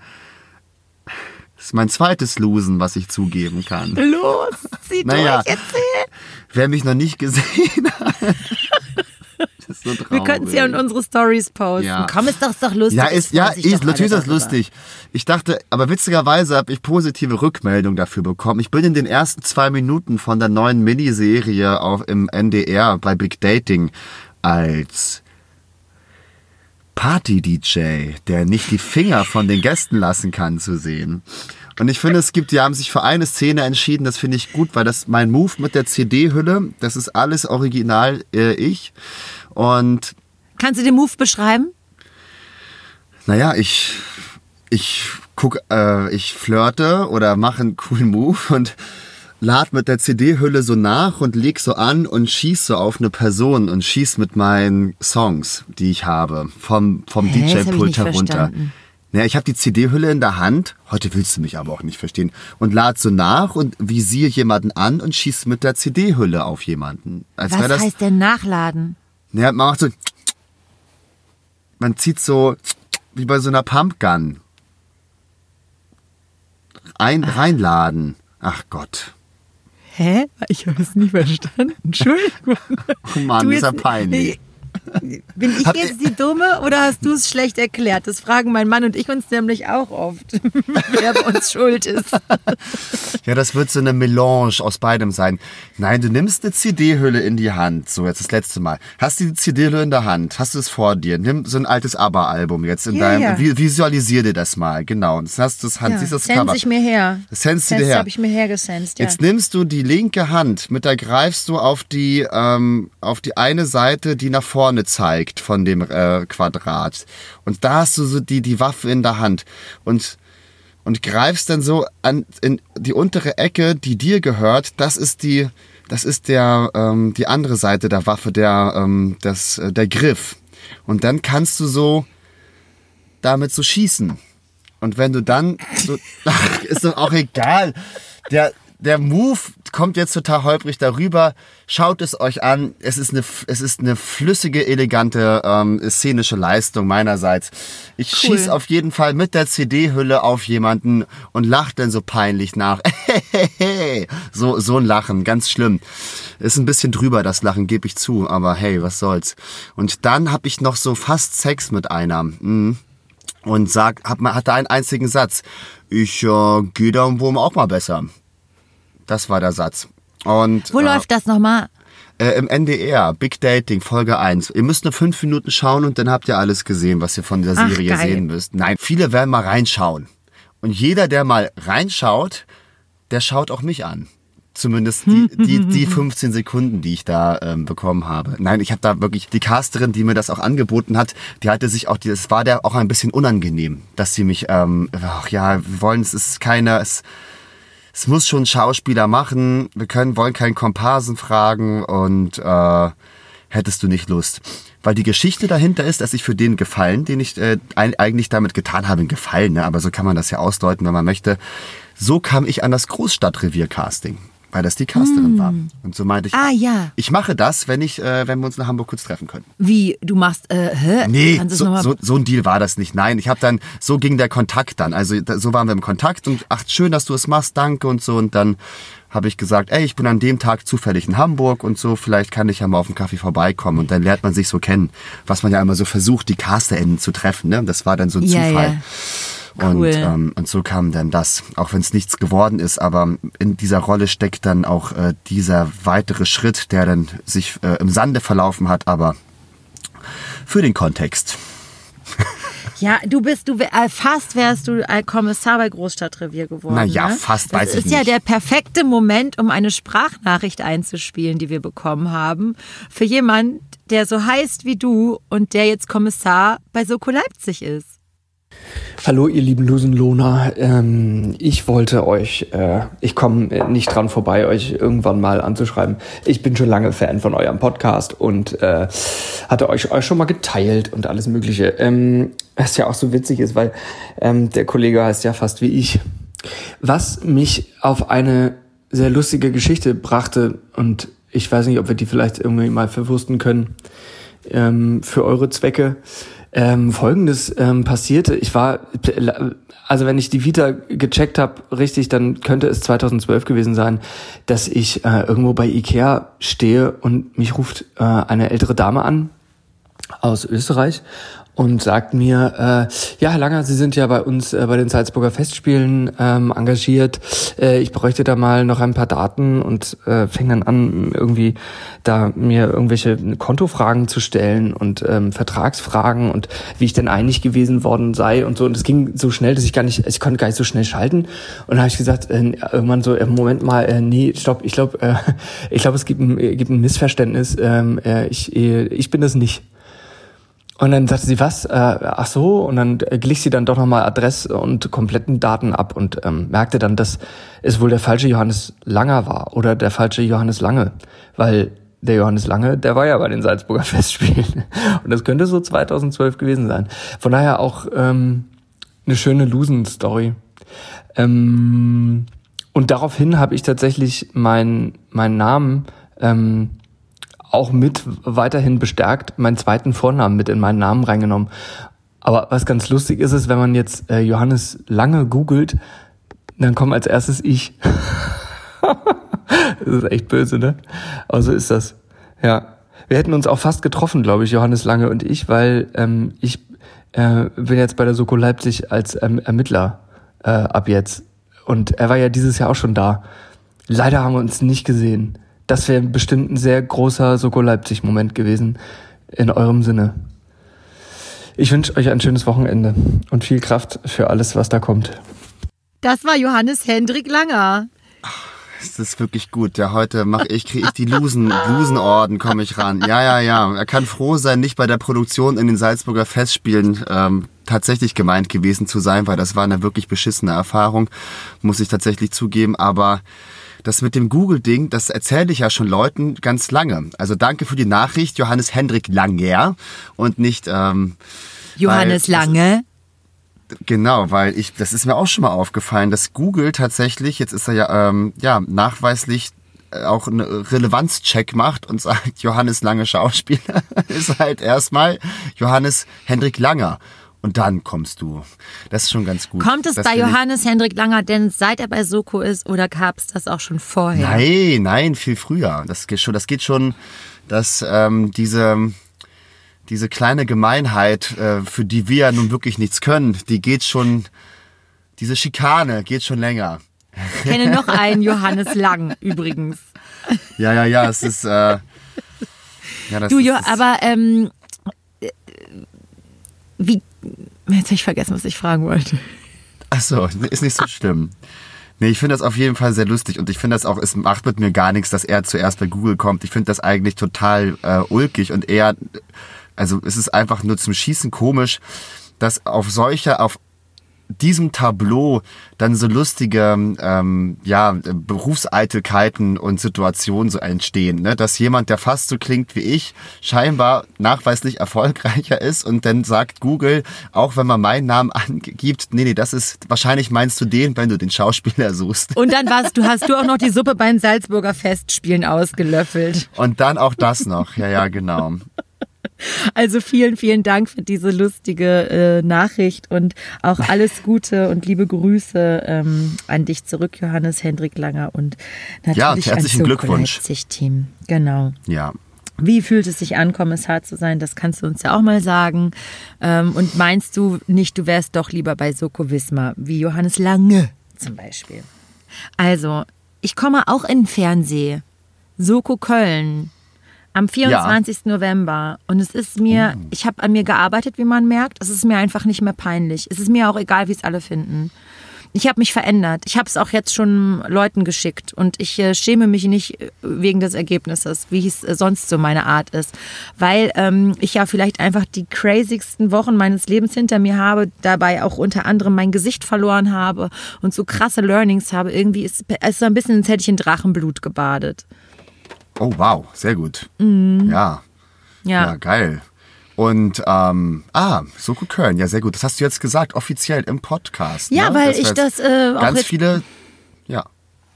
Speaker 2: Das ist mein zweites Losen, was ich zugeben kann.
Speaker 3: Los, zieh naja, durch, erzähl.
Speaker 2: Wer mich noch nicht gesehen hat.
Speaker 3: So traurig. Wir könnten es ja in unsere Stories posten. Ja. Komm, ist doch, ist doch lustig.
Speaker 2: Ja, ist, ja, ist, natürlich ist das lustig. Ich dachte, aber witzigerweise habe ich positive Rückmeldung dafür bekommen. Ich bin in den ersten zwei Minuten von der neuen Miniserie auf, im NDR bei Big Dating als Party-DJ, der nicht die Finger von den Gästen lassen kann, zu sehen. Und ich finde, es gibt, die haben sich für eine Szene entschieden, das finde ich gut, weil das mein Move mit der CD-Hülle, das ist alles original äh, ich. Und
Speaker 3: Kannst du den Move beschreiben?
Speaker 2: Naja, ich, ich guck, äh, ich flirte oder mache einen coolen Move und lad mit der CD-Hülle so nach und leg so an und schieß so auf eine Person und schieß mit meinen Songs, die ich habe, vom, vom DJ-Pult herunter. Verstanden. Ja, ich habe die CD-Hülle in der Hand, heute willst du mich aber auch nicht verstehen, und lad so nach und visiere jemanden an und schieß mit der CD-Hülle auf jemanden.
Speaker 3: Als Was das, heißt denn nachladen?
Speaker 2: Ja, man macht so. Man zieht so wie bei so einer Pumpgun. Ein, reinladen. Ach Gott.
Speaker 3: Hä? Ich habe es nie verstanden. Entschuldigung.
Speaker 2: Oh Mann, ist ja peinlich.
Speaker 3: Bin ich Habt jetzt die Dumme oder hast du es schlecht erklärt? Das fragen mein Mann und ich uns nämlich auch oft, wer bei uns schuld ist.
Speaker 2: Ja, das wird so eine Melange aus beidem sein. Nein, du nimmst eine CD-Hülle in die Hand. So, jetzt das letzte Mal. Hast du die CD-Hülle in der Hand? Hast du es vor dir? Nimm so ein altes ABBA-Album jetzt in ja, deinem. Ja. Visualisier dir das mal. Genau. Jetzt hast du das Hand, ja, siehst das
Speaker 3: sense Cover. ich mir her.
Speaker 2: Das sensst du dir her.
Speaker 3: habe ich mir hergesenst, ja.
Speaker 2: Jetzt nimmst du die linke Hand, mit der greifst du auf die, ähm, auf die eine Seite, die nach vorne zeigt von dem äh, Quadrat. Und da hast du so die, die Waffe in der Hand und, und greifst dann so an in die untere Ecke, die dir gehört. Das ist die, das ist der, ähm, die andere Seite der Waffe, der, ähm, das, äh, der Griff. Und dann kannst du so damit so schießen. Und wenn du dann so, ach, ist doch auch egal. Der, der Move kommt jetzt total holprig darüber. Schaut es euch an. Es ist eine, es ist eine flüssige, elegante, ähm, szenische Leistung meinerseits. Ich cool. schieß auf jeden Fall mit der CD-Hülle auf jemanden und lach dann so peinlich nach. so, so ein Lachen, ganz schlimm. Ist ein bisschen drüber, das Lachen, gebe ich zu, aber hey, was soll's. Und dann habe ich noch so fast Sex mit einer. Mhm. Und sag, hab, hatte einen einzigen Satz. Ich äh, gehe da wohl auch mal besser. Das war der Satz. Und,
Speaker 3: Wo äh, läuft das nochmal?
Speaker 2: Äh, Im NDR, Big Dating, Folge 1. Ihr müsst nur fünf Minuten schauen und dann habt ihr alles gesehen, was ihr von der Serie Ach, sehen müsst. Nein, viele werden mal reinschauen. Und jeder, der mal reinschaut, der schaut auch mich an. Zumindest die, die, die 15 Sekunden, die ich da ähm, bekommen habe. Nein, ich habe da wirklich die Casterin, die mir das auch angeboten hat, die hatte sich auch, das war der auch ein bisschen unangenehm, dass sie mich, ähm, ach ja, wir wollen, es ist keine, es, es muss schon Schauspieler machen. Wir können, wollen keinen Komparsen fragen und äh, hättest du nicht Lust. Weil die Geschichte dahinter ist, dass ich für den Gefallen, den ich äh, eigentlich damit getan habe, Gefallen, ne? aber so kann man das ja ausdeuten, wenn man möchte, so kam ich an das Großstadtrevier-Casting weil das die Casterin mm. war. Und so meinte ich,
Speaker 3: ah, ja.
Speaker 2: ich mache das, wenn ich, äh, wenn wir uns in Hamburg kurz treffen können.
Speaker 3: Wie, du machst, äh, hä?
Speaker 2: Nee, so, so, so, ein Deal war das nicht. Nein, ich habe dann, so ging der Kontakt dann. Also da, so waren wir im Kontakt und ach, schön, dass du es machst, danke und so. Und dann habe ich gesagt, ey, ich bin an dem Tag zufällig in Hamburg und so, vielleicht kann ich ja mal auf einen Kaffee vorbeikommen. Und dann lernt man sich so kennen, was man ja immer so versucht, die CasterInnen zu treffen. Ne? Das war dann so ein ja, Zufall. Ja. Und, cool. ähm, und so kam dann das, auch wenn es nichts geworden ist, aber in dieser Rolle steckt dann auch äh, dieser weitere Schritt, der dann sich äh, im Sande verlaufen hat, aber für den Kontext.
Speaker 3: Ja, du bist, du äh, fast wärst du Kommissar bei Großstadtrevier geworden.
Speaker 2: Naja,
Speaker 3: ne?
Speaker 2: fast das weiß ich
Speaker 3: nicht. Das ist ja der perfekte Moment, um eine Sprachnachricht einzuspielen, die wir bekommen haben. Für jemand, der so heißt wie du und der jetzt Kommissar bei Soko Leipzig ist.
Speaker 4: Hallo ihr lieben Lusenlohner, ähm, ich wollte euch, äh, ich komme nicht dran vorbei, euch irgendwann mal anzuschreiben. Ich bin schon lange Fan von eurem Podcast und äh, hatte euch, euch schon mal geteilt und alles mögliche. Ähm, was ja auch so witzig ist, weil ähm, der Kollege heißt ja fast wie ich. Was mich auf eine sehr lustige Geschichte brachte und ich weiß nicht, ob wir die vielleicht irgendwie mal verwursten können ähm, für eure Zwecke ähm, Folgendes ähm, passierte. Ich war, also wenn ich die Vita gecheckt habe, richtig, dann könnte es 2012 gewesen sein, dass ich äh, irgendwo bei Ikea stehe und mich ruft äh, eine ältere Dame an aus Österreich und sagt mir, äh, ja, Herr Langer, Sie sind ja bei uns äh, bei den Salzburger Festspielen ähm, engagiert. Äh, ich bräuchte da mal noch ein paar Daten und äh, fängt dann an, irgendwie da mir irgendwelche Kontofragen zu stellen und ähm, Vertragsfragen und wie ich denn einig gewesen worden sei und so. Und es ging so schnell, dass ich gar nicht, ich konnte gar nicht so schnell schalten. Und dann habe ich gesagt, äh, irgendwann so, äh, Moment mal, äh, nee, stopp, ich glaube, äh, ich glaube, es gibt ein, äh, gibt ein Missverständnis. Ähm, äh, ich, äh, ich bin das nicht. Und dann sagte sie, was? Äh, ach so, und dann glich sie dann doch nochmal Adress und kompletten Daten ab und ähm, merkte dann, dass es wohl der falsche Johannes Langer war oder der falsche Johannes Lange, weil der Johannes Lange, der war ja bei den Salzburger Festspielen. Und das könnte so 2012 gewesen sein. Von daher auch ähm, eine schöne Lusen-Story. Ähm, und daraufhin habe ich tatsächlich meinen mein Namen ähm, auch mit weiterhin bestärkt meinen zweiten Vornamen mit in meinen Namen reingenommen. Aber was ganz lustig ist, ist, wenn man jetzt äh, Johannes Lange googelt, dann kommt als erstes ich. das ist echt böse, ne? Aber so ist das. Ja. Wir hätten uns auch fast getroffen, glaube ich, Johannes Lange und ich, weil ähm, ich äh, bin jetzt bei der Soko Leipzig als ähm, Ermittler äh, ab jetzt. Und er war ja dieses Jahr auch schon da. Leider haben wir uns nicht gesehen das wäre bestimmt ein sehr großer Soko Leipzig-Moment gewesen in eurem Sinne. Ich wünsche euch ein schönes Wochenende und viel Kraft für alles, was da kommt.
Speaker 3: Das war Johannes Hendrik Langer.
Speaker 2: Das ist wirklich gut. Ja, heute mache ich, kriege ich die Lusen, Lusenorden, komme ich ran. Ja, ja, ja. Er kann froh sein, nicht bei der Produktion in den Salzburger Festspielen ähm, tatsächlich gemeint gewesen zu sein, weil das war eine wirklich beschissene Erfahrung, muss ich tatsächlich zugeben. Aber das mit dem Google-Ding, das erzähle ich ja schon Leuten ganz lange. Also danke für die Nachricht, Johannes Hendrik Langer und nicht ähm,
Speaker 3: Johannes weil, Lange.
Speaker 2: Genau, weil ich, das ist mir auch schon mal aufgefallen, dass Google tatsächlich, jetzt ist er ja, ähm, ja nachweislich äh, auch einen Relevanzcheck macht und sagt, Johannes Lange Schauspieler ist halt erstmal Johannes Hendrik Langer und dann kommst du. Das ist schon ganz gut.
Speaker 3: Kommt es
Speaker 2: das
Speaker 3: bei Johannes Hendrik Langer denn seit er bei Soko ist oder gab es das auch schon vorher?
Speaker 2: Nein, nein, viel früher. Das geht schon, das geht schon, dass ähm, diese diese kleine Gemeinheit, äh, für die wir ja nun wirklich nichts können, die geht schon, diese Schikane geht schon länger.
Speaker 3: Ich kenne noch einen Johannes Lang übrigens.
Speaker 2: Ja, ja, ja, es ist. Äh,
Speaker 3: ja, das du, ist, aber ähm, äh, wie Jetzt habe ich vergessen, was ich fragen wollte.
Speaker 2: Ach so, ist nicht so schlimm. Nee, ich finde das auf jeden Fall sehr lustig und ich finde das auch, es macht mit mir gar nichts, dass er zuerst bei Google kommt. Ich finde das eigentlich total äh, ulkig und eher, also es ist einfach nur zum Schießen komisch, dass auf solche, auf diesem Tableau dann so lustige ähm, ja, Berufseitelkeiten und Situationen so entstehen. Ne? Dass jemand, der fast so klingt wie ich, scheinbar nachweislich erfolgreicher ist und dann sagt Google, auch wenn man meinen Namen angibt, nee, nee, das ist, wahrscheinlich meinst du den, wenn du den Schauspieler suchst.
Speaker 3: Und dann warst du, hast du auch noch die Suppe beim Salzburger Festspielen ausgelöffelt.
Speaker 2: Und dann auch das noch, ja, ja, genau.
Speaker 3: Also vielen, vielen Dank für diese lustige äh, Nachricht und auch alles Gute und liebe Grüße ähm, an dich zurück, Johannes Hendrik Langer und natürlich
Speaker 2: ja, herzlichen
Speaker 3: an
Speaker 2: Glückwunsch.
Speaker 3: Team. Genau.
Speaker 2: Ja.
Speaker 3: Wie fühlt es sich an, Kommissar zu sein? Das kannst du uns ja auch mal sagen. Ähm, und meinst du nicht, du wärst doch lieber bei Soko Wismar, wie Johannes Lange zum Beispiel? Also, ich komme auch in den Fernseh. Soko Köln. Am 24. Ja. November. Und es ist mir, oh. ich habe an mir gearbeitet, wie man merkt. Es ist mir einfach nicht mehr peinlich. Es ist mir auch egal, wie es alle finden. Ich habe mich verändert. Ich habe es auch jetzt schon Leuten geschickt und ich äh, schäme mich nicht äh, wegen des Ergebnisses, wie es äh, sonst so meine Art ist, weil ähm, ich ja vielleicht einfach die crazigsten Wochen meines Lebens hinter mir habe, dabei auch unter anderem mein Gesicht verloren habe und so krasse Learnings habe. Irgendwie ist es so ein bisschen, als hätte ich in Drachenblut gebadet.
Speaker 2: Oh, wow, sehr gut. Mhm. Ja. ja. Ja, geil. Und ähm, ah, Soko Köln, ja sehr gut. Das hast du jetzt gesagt, offiziell im Podcast.
Speaker 3: Ja,
Speaker 2: ne?
Speaker 3: weil das ich das äh,
Speaker 2: auch ganz viele, ja.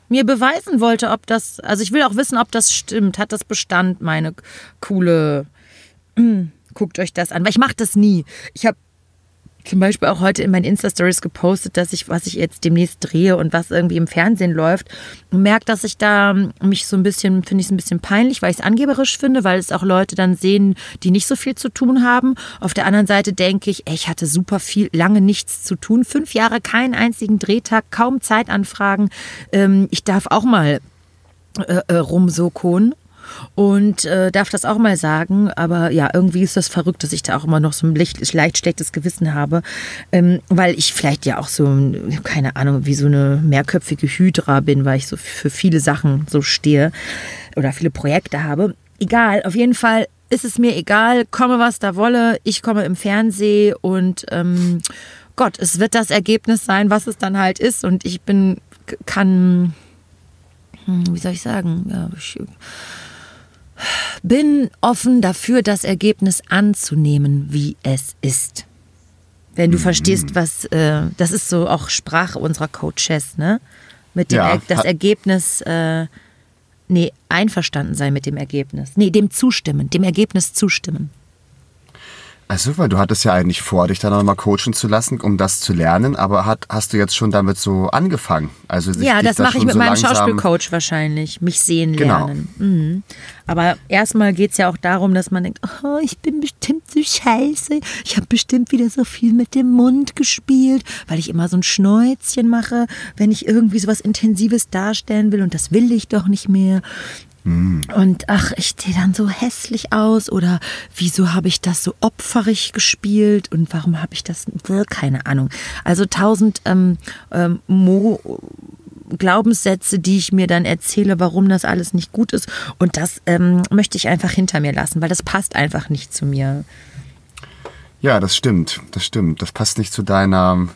Speaker 3: Mir beweisen wollte, ob das, also ich will auch wissen, ob das stimmt. Hat das Bestand, meine coole. Guckt euch das an, weil ich mache das nie. Ich habe zum Beispiel auch heute in meinen Insta-Stories gepostet, dass ich, was ich jetzt demnächst drehe und was irgendwie im Fernsehen läuft. Und merke, dass ich da mich so ein bisschen, finde ich es ein bisschen peinlich, weil ich es angeberisch finde, weil es auch Leute dann sehen, die nicht so viel zu tun haben. Auf der anderen Seite denke ich, ey, ich hatte super viel, lange nichts zu tun. Fünf Jahre, keinen einzigen Drehtag, kaum Zeitanfragen. Ähm, ich darf auch mal äh, äh, rumsokon und äh, darf das auch mal sagen. Aber ja, irgendwie ist das verrückt, dass ich da auch immer noch so ein leicht, leicht schlechtes Gewissen habe, ähm, weil ich vielleicht ja auch so, keine Ahnung, wie so eine mehrköpfige Hydra bin, weil ich so für viele Sachen so stehe oder viele Projekte habe. Egal, auf jeden Fall ist es mir egal, komme was da wolle, ich komme im Fernsehen und ähm, Gott, es wird das Ergebnis sein, was es dann halt ist und ich bin, kann, hm, wie soll ich sagen, ja, ich, bin offen dafür, das Ergebnis anzunehmen, wie es ist. Wenn du mhm. verstehst, was, äh, das ist so auch Sprache unserer Coaches, ne? Mit dem ja, er das Ergebnis, äh, nee, einverstanden sein mit dem Ergebnis. Nee, dem zustimmen, dem Ergebnis zustimmen.
Speaker 2: Also, weil du hattest ja eigentlich vor, dich dann nochmal coachen zu lassen, um das zu lernen, aber hat, hast du jetzt schon damit so angefangen? Also
Speaker 3: ja, das mache ich mit so meinem Schauspielcoach wahrscheinlich, mich sehen genau. lernen. Genau. Mhm. Aber erstmal geht es ja auch darum, dass man denkt, oh, ich bin bestimmt so scheiße, ich habe bestimmt wieder so viel mit dem Mund gespielt, weil ich immer so ein Schnäuzchen mache, wenn ich irgendwie so was Intensives darstellen will und das will ich doch nicht mehr. Und ach, ich sehe dann so hässlich aus oder wieso habe ich das so opferig gespielt und warum habe ich das, keine Ahnung. Also tausend ähm, ähm, Mo Glaubenssätze, die ich mir dann erzähle, warum das alles nicht gut ist. Und das ähm, möchte ich einfach hinter mir lassen, weil das passt einfach nicht zu mir.
Speaker 2: Ja, das stimmt, das stimmt. Das passt nicht zu deiner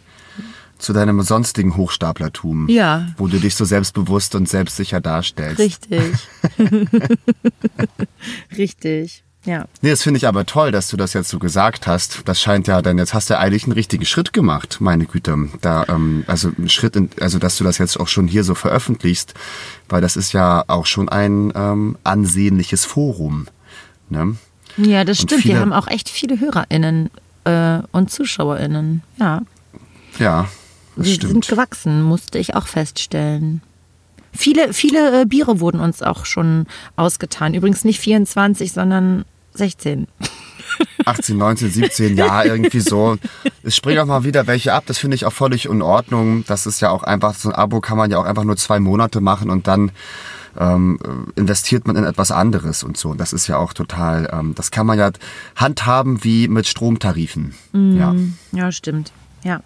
Speaker 2: zu deinem sonstigen Hochstaplertum.
Speaker 3: Ja.
Speaker 2: Wo du dich so selbstbewusst und selbstsicher darstellst.
Speaker 3: Richtig. Richtig. Ja.
Speaker 2: Nee, das finde ich aber toll, dass du das jetzt so gesagt hast. Das scheint ja, denn jetzt hast du eigentlich einen richtigen Schritt gemacht, meine Güte. Da, ähm, also ein Schritt, in, also dass du das jetzt auch schon hier so veröffentlichst, weil das ist ja auch schon ein ähm, ansehnliches Forum. Ne?
Speaker 3: Ja, das und stimmt. Viele, Wir haben auch echt viele HörerInnen äh, und ZuschauerInnen. Ja.
Speaker 2: Ja.
Speaker 3: Das Wir stimmt. sind gewachsen, musste ich auch feststellen. Viele, viele äh, Biere wurden uns auch schon ausgetan. Übrigens nicht 24, sondern 16.
Speaker 2: 18, 19, 17, ja, irgendwie so. Es springen auch mal wieder welche ab, das finde ich auch völlig in Ordnung. Das ist ja auch einfach, so ein Abo kann man ja auch einfach nur zwei Monate machen und dann ähm, investiert man in etwas anderes und so. Das ist ja auch total, ähm, das kann man ja handhaben wie mit Stromtarifen.
Speaker 3: Mm, ja. ja, stimmt. Ja,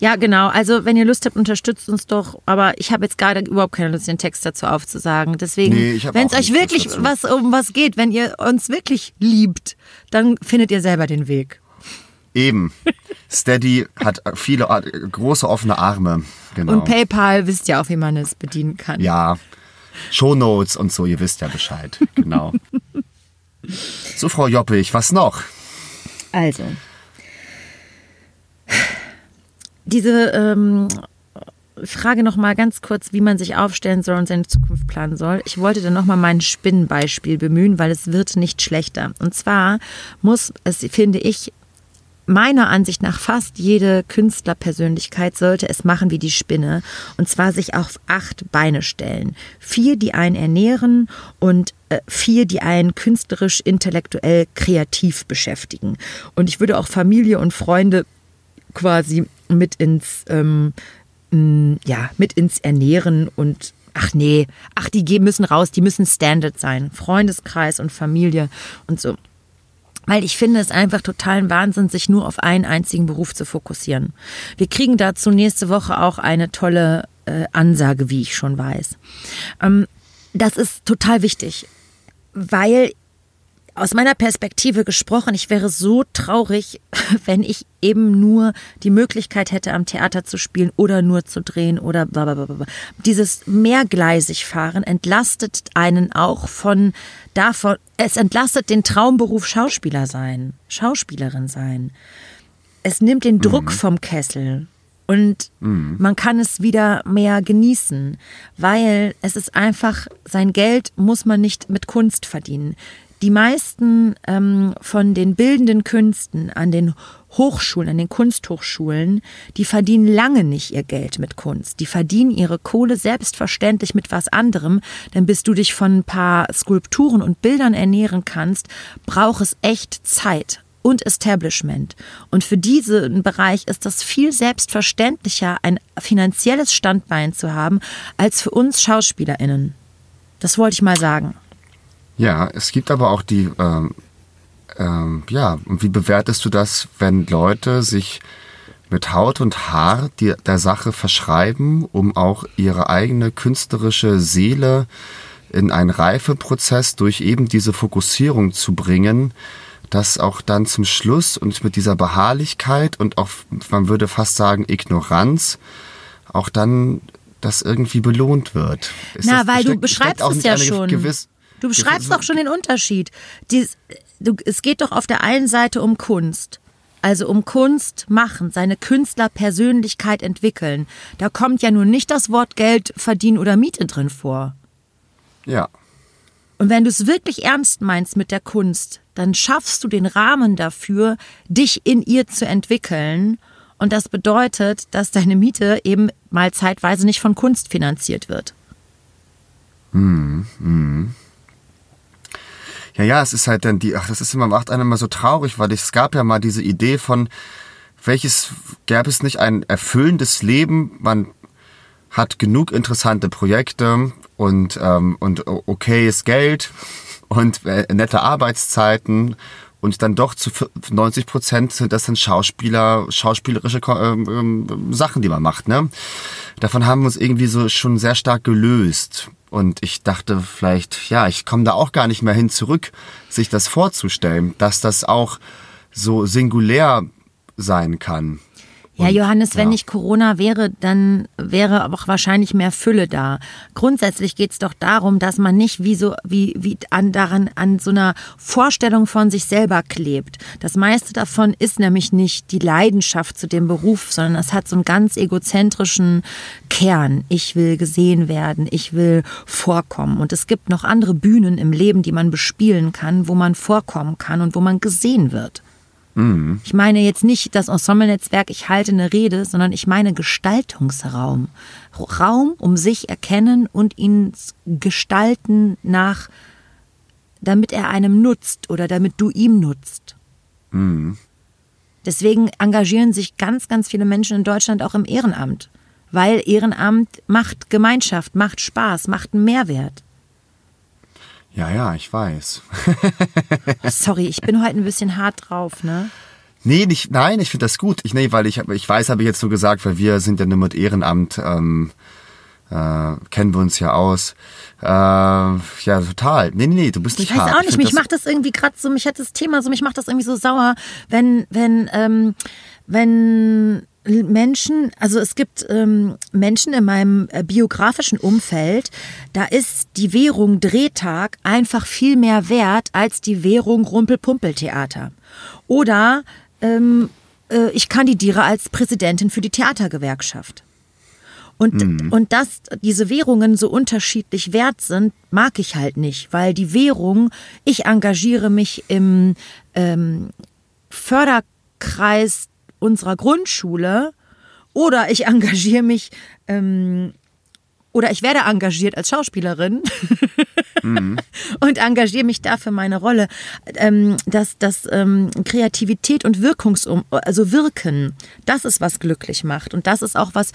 Speaker 3: ja, genau. Also wenn ihr Lust habt, unterstützt uns doch. Aber ich habe jetzt gerade überhaupt keine Lust, den Text dazu aufzusagen. Deswegen, nee, wenn es euch wirklich was um was geht, wenn ihr uns wirklich liebt, dann findet ihr selber den Weg.
Speaker 2: Eben. Steady hat viele äh, große offene Arme. Genau.
Speaker 3: Und PayPal wisst ja auch, wie man es bedienen kann.
Speaker 2: Ja, Shownotes und so, ihr wisst ja Bescheid. Genau. so, Frau Joppich, was noch?
Speaker 3: Also, diese ähm, Frage noch mal ganz kurz, wie man sich aufstellen soll und seine Zukunft planen soll. Ich wollte dann noch mal mein Spinnenbeispiel bemühen, weil es wird nicht schlechter. Und zwar muss es, finde ich, meiner Ansicht nach fast jede Künstlerpersönlichkeit sollte es machen wie die Spinne und zwar sich auf acht Beine stellen. Vier, die einen ernähren und äh, vier, die einen künstlerisch, intellektuell, kreativ beschäftigen. Und ich würde auch Familie und Freunde quasi mit ins ähm, ja mit ins Ernähren und ach nee, ach die müssen raus, die müssen Standard sein, Freundeskreis und Familie und so. Weil ich finde es einfach totalen Wahnsinn, sich nur auf einen einzigen Beruf zu fokussieren. Wir kriegen dazu nächste Woche auch eine tolle äh, Ansage, wie ich schon weiß. Ähm, das ist total wichtig, weil aus meiner Perspektive gesprochen, ich wäre so traurig, wenn ich eben nur die Möglichkeit hätte, am Theater zu spielen oder nur zu drehen oder blablabla. Dieses mehrgleisig fahren entlastet einen auch von davon, es entlastet den Traumberuf Schauspieler sein, Schauspielerin sein. Es nimmt den Druck mhm. vom Kessel und mhm. man kann es wieder mehr genießen, weil es ist einfach, sein Geld muss man nicht mit Kunst verdienen. Die meisten ähm, von den bildenden Künsten an den Hochschulen, an den Kunsthochschulen, die verdienen lange nicht ihr Geld mit Kunst. Die verdienen ihre Kohle selbstverständlich mit was anderem, denn bis du dich von ein paar Skulpturen und Bildern ernähren kannst, braucht es echt Zeit und Establishment. Und für diesen Bereich ist das viel selbstverständlicher, ein finanzielles Standbein zu haben, als für uns SchauspielerInnen. Das wollte ich mal sagen.
Speaker 2: Ja, es gibt aber auch die, ähm, ähm, ja, und wie bewertest du das, wenn Leute sich mit Haut und Haar die, der Sache verschreiben, um auch ihre eigene künstlerische Seele in einen Reifeprozess durch eben diese Fokussierung zu bringen, dass auch dann zum Schluss und mit dieser Beharrlichkeit und auch, man würde fast sagen, Ignoranz, auch dann das irgendwie belohnt wird.
Speaker 3: Ist Na, weil du beschreibst es ja schon. Gewiss, Du beschreibst doch schon den Unterschied. Dies, du, es geht doch auf der einen Seite um Kunst. Also um Kunst machen, seine Künstlerpersönlichkeit entwickeln. Da kommt ja nun nicht das Wort Geld verdienen oder Miete drin vor.
Speaker 2: Ja.
Speaker 3: Und wenn du es wirklich ernst meinst mit der Kunst, dann schaffst du den Rahmen dafür, dich in ihr zu entwickeln. Und das bedeutet, dass deine Miete eben mal zeitweise nicht von Kunst finanziert wird.
Speaker 2: Hm, hm. Ja, ja, es ist halt dann die, ach, das ist immer, macht einen immer so traurig, weil es gab ja mal diese Idee von, welches gäbe es nicht ein erfüllendes Leben? Man hat genug interessante Projekte und, ähm, und okayes Geld und äh, nette Arbeitszeiten und dann doch zu 90 Prozent sind das dann Schauspieler, schauspielerische ähm, ähm, Sachen, die man macht. Ne? Davon haben wir uns irgendwie so schon sehr stark gelöst. Und ich dachte vielleicht, ja, ich komme da auch gar nicht mehr hin zurück, sich das vorzustellen, dass das auch so singulär sein kann.
Speaker 3: Ja, Johannes, wenn nicht Corona wäre, dann wäre auch wahrscheinlich mehr Fülle da. Grundsätzlich geht es doch darum, dass man nicht wie so wie, wie an daran an so einer Vorstellung von sich selber klebt. Das meiste davon ist nämlich nicht die Leidenschaft zu dem Beruf, sondern es hat so einen ganz egozentrischen Kern. Ich will gesehen werden, ich will vorkommen. Und es gibt noch andere Bühnen im Leben, die man bespielen kann, wo man vorkommen kann und wo man gesehen wird. Mhm. Ich meine jetzt nicht das Ensemble-Netzwerk, ich halte eine Rede, sondern ich meine Gestaltungsraum. Raum, um sich erkennen und ihn gestalten nach, damit er einem nutzt oder damit du ihm nutzt. Mhm. Deswegen engagieren sich ganz, ganz viele Menschen in Deutschland auch im Ehrenamt. Weil Ehrenamt macht Gemeinschaft, macht Spaß, macht einen Mehrwert.
Speaker 2: Ja, ja, ich weiß.
Speaker 3: Sorry, ich bin heute ein bisschen hart drauf, ne?
Speaker 2: Nee, nicht, nein, ich finde das gut. Ich, nee, weil ich, ich weiß, habe ich jetzt nur gesagt, weil wir sind ja nur mit Ehrenamt, ähm, äh, kennen wir uns ja aus. Äh, ja, total. Nee, nee, nee, du bist nicht
Speaker 3: ich weiß
Speaker 2: hart.
Speaker 3: auch nicht, mich macht das irgendwie gerade so, mich hat das Thema so, mich macht das irgendwie so sauer, wenn, wenn, ähm, wenn Menschen, also es gibt ähm, Menschen in meinem äh, biografischen Umfeld, da ist die Währung Drehtag einfach viel mehr wert als die Währung Rumpelpumpeltheater. Oder ähm, äh, ich kandidiere als Präsidentin für die Theatergewerkschaft. Und, mhm. und dass diese Währungen so unterschiedlich wert sind, mag ich halt nicht, weil die Währung, ich engagiere mich im ähm, Förderkreis unserer Grundschule oder ich engagiere mich ähm, oder ich werde engagiert als Schauspielerin mhm. und engagiere mich da für meine Rolle, ähm, dass, dass ähm, Kreativität und Wirkungsum, also Wirken, das ist was glücklich macht und das ist auch was,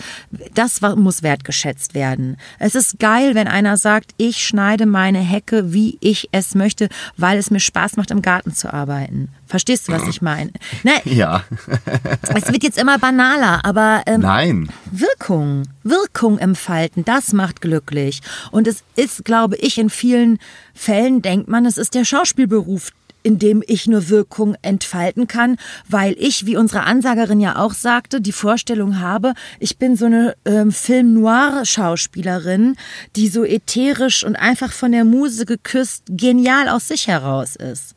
Speaker 3: das muss wertgeschätzt werden. Es ist geil, wenn einer sagt, ich schneide meine Hecke, wie ich es möchte, weil es mir Spaß macht, im Garten zu arbeiten. Verstehst du, was ich meine?
Speaker 2: Ne, ja.
Speaker 3: es wird jetzt immer banaler, aber
Speaker 2: ähm, nein.
Speaker 3: Wirkung, Wirkung entfalten, das macht glücklich. Und es ist, glaube ich, in vielen Fällen denkt man, es ist der Schauspielberuf, in dem ich nur Wirkung entfalten kann, weil ich, wie unsere Ansagerin ja auch sagte, die Vorstellung habe, ich bin so eine ähm, Film-Noir-Schauspielerin, die so ätherisch und einfach von der Muse geküsst genial aus sich heraus ist.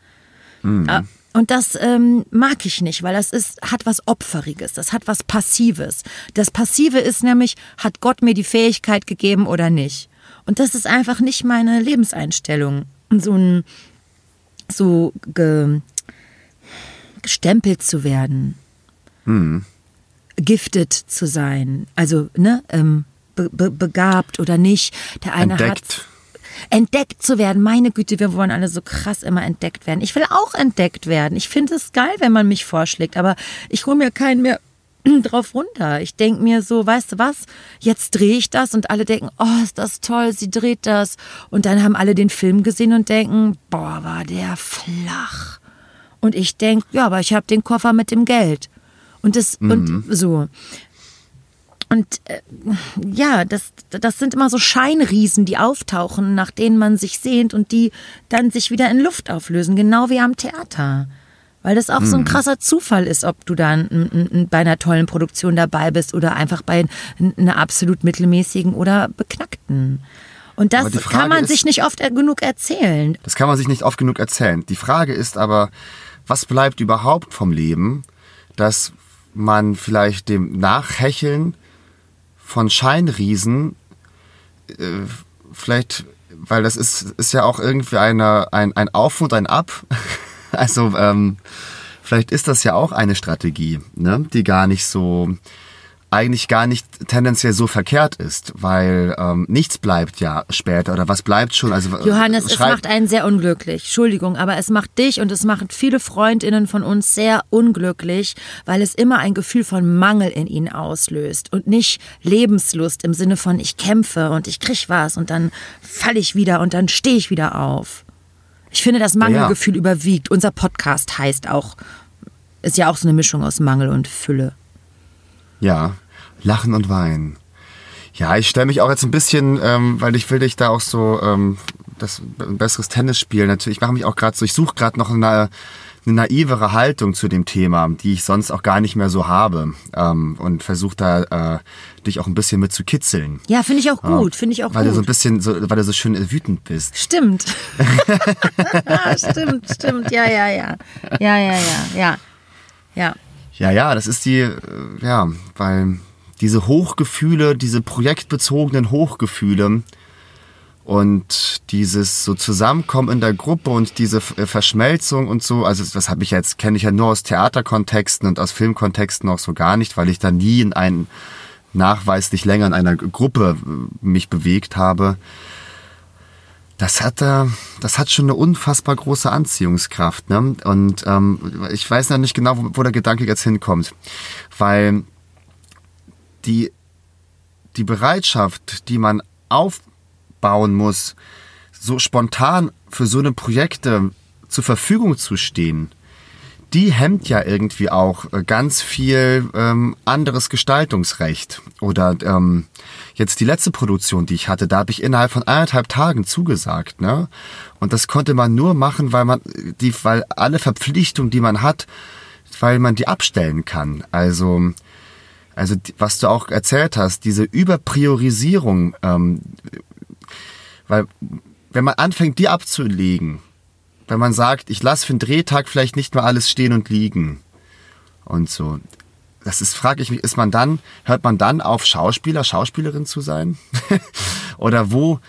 Speaker 3: Mhm. Und das ähm, mag ich nicht, weil das ist, hat was Opferiges, das hat was Passives. Das Passive ist nämlich, hat Gott mir die Fähigkeit gegeben oder nicht? Und das ist einfach nicht meine Lebenseinstellung. So ein, so ge, gestempelt zu werden,
Speaker 2: hm.
Speaker 3: giftet zu sein, also ne, ähm, be, be, begabt oder nicht. Der eine
Speaker 2: Entdeckt.
Speaker 3: hat entdeckt zu werden. Meine Güte, wir wollen alle so krass immer entdeckt werden. Ich will auch entdeckt werden. Ich finde es geil, wenn man mich vorschlägt, aber ich hole mir keinen mehr drauf runter. Ich denke mir so, weißt du was, jetzt drehe ich das und alle denken, oh, ist das toll, sie dreht das. Und dann haben alle den Film gesehen und denken, boah, war der flach. Und ich denke, ja, aber ich habe den Koffer mit dem Geld. Und das, mhm. und so. Und äh, ja, das, das sind immer so Scheinriesen, die auftauchen, nach denen man sich sehnt und die dann sich wieder in Luft auflösen, genau wie am Theater. Weil das auch hm. so ein hm. krasser Zufall ist, ob du dann bei einer tollen Produktion dabei bist oder einfach bei einer absolut mittelmäßigen oder beknackten. Und das kann man ist, sich nicht oft genug erzählen.
Speaker 2: Das kann man sich nicht oft genug erzählen. Die Frage ist aber, was bleibt überhaupt vom Leben, dass man vielleicht dem Nachhecheln von Scheinriesen, äh, vielleicht, weil das ist, ist ja auch irgendwie eine, ein, ein Auf und ein Ab. also ähm, vielleicht ist das ja auch eine Strategie, ne? die gar nicht so eigentlich gar nicht tendenziell so verkehrt ist, weil ähm, nichts bleibt ja später oder was bleibt schon. Also
Speaker 3: Johannes, es macht einen sehr unglücklich. Entschuldigung, aber es macht dich und es macht viele Freundinnen von uns sehr unglücklich, weil es immer ein Gefühl von Mangel in ihnen auslöst und nicht Lebenslust im Sinne von ich kämpfe und ich krieg was und dann falle ich wieder und dann stehe ich wieder auf. Ich finde, das Mangelgefühl ja, ja. überwiegt. Unser Podcast heißt auch, ist ja auch so eine Mischung aus Mangel und Fülle.
Speaker 2: Ja, Lachen und Weinen. Ja, ich stelle mich auch jetzt ein bisschen, ähm, weil ich will dich da auch so ähm, das ein besseres Tennis spielen. Natürlich, ich mache mich auch gerade so, ich suche gerade noch eine, eine naivere Haltung zu dem Thema, die ich sonst auch gar nicht mehr so habe ähm, und versuche da äh, dich auch ein bisschen mit zu kitzeln.
Speaker 3: Ja, finde ich auch gut, finde ich auch
Speaker 2: weil
Speaker 3: gut.
Speaker 2: Weil du so ein bisschen, so, weil du so schön wütend bist.
Speaker 3: Stimmt. stimmt, stimmt. Ja, ja, ja, ja, ja, ja, ja, ja.
Speaker 2: Ja, ja, das ist die, äh, ja, weil diese Hochgefühle, diese projektbezogenen Hochgefühle und dieses so Zusammenkommen in der Gruppe und diese äh, Verschmelzung und so, also das habe ich jetzt, kenne ich ja nur aus Theaterkontexten und aus Filmkontexten auch so gar nicht, weil ich da nie in einen nachweislich länger in einer Gruppe äh, mich bewegt habe das hat, äh, das hat schon eine unfassbar große Anziehungskraft. Ne? Und ähm, ich weiß noch nicht genau, wo, wo der Gedanke jetzt hinkommt. Weil die, die Bereitschaft, die man aufbauen muss, so spontan für so eine Projekte zur Verfügung zu stehen, die hemmt ja irgendwie auch äh, ganz viel ähm, anderes Gestaltungsrecht. Oder ähm, jetzt die letzte Produktion, die ich hatte, da habe ich innerhalb von eineinhalb Tagen zugesagt. Ne? Und das konnte man nur machen, weil man die, weil alle Verpflichtungen, die man hat, weil man die abstellen kann. Also, also was du auch erzählt hast, diese Überpriorisierung, ähm, weil wenn man anfängt, die abzulegen, wenn man sagt, ich lasse für den Drehtag vielleicht nicht mehr alles stehen und liegen und so. Das ist, frage ich mich, ist man dann, hört man dann auf, Schauspieler, Schauspielerin zu sein? Oder wo,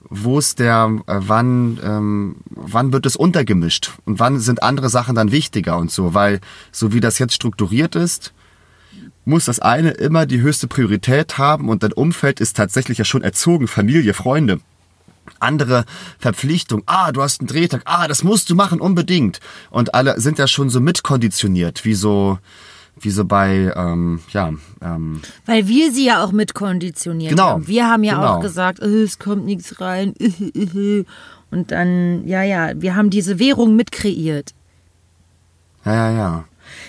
Speaker 2: wo ist der, äh, wann, ähm, wann wird es untergemischt und wann sind andere Sachen dann wichtiger und so, weil so wie das jetzt strukturiert ist, muss das eine immer die höchste Priorität haben und dein Umfeld ist tatsächlich ja schon erzogen, Familie, Freunde. Andere Verpflichtung, ah, du hast einen Drehtag, ah, das musst du machen, unbedingt. Und alle sind ja schon so mitkonditioniert, wie so, wie so bei, ähm, ja. Ähm,
Speaker 3: Weil wir sie ja auch mitkonditioniert
Speaker 2: Genau,
Speaker 3: haben. Wir haben ja
Speaker 2: genau.
Speaker 3: auch gesagt, äh, es kommt nichts rein. Und dann, ja, ja, wir haben diese Währung mitkreiert.
Speaker 2: ja, ja, ja.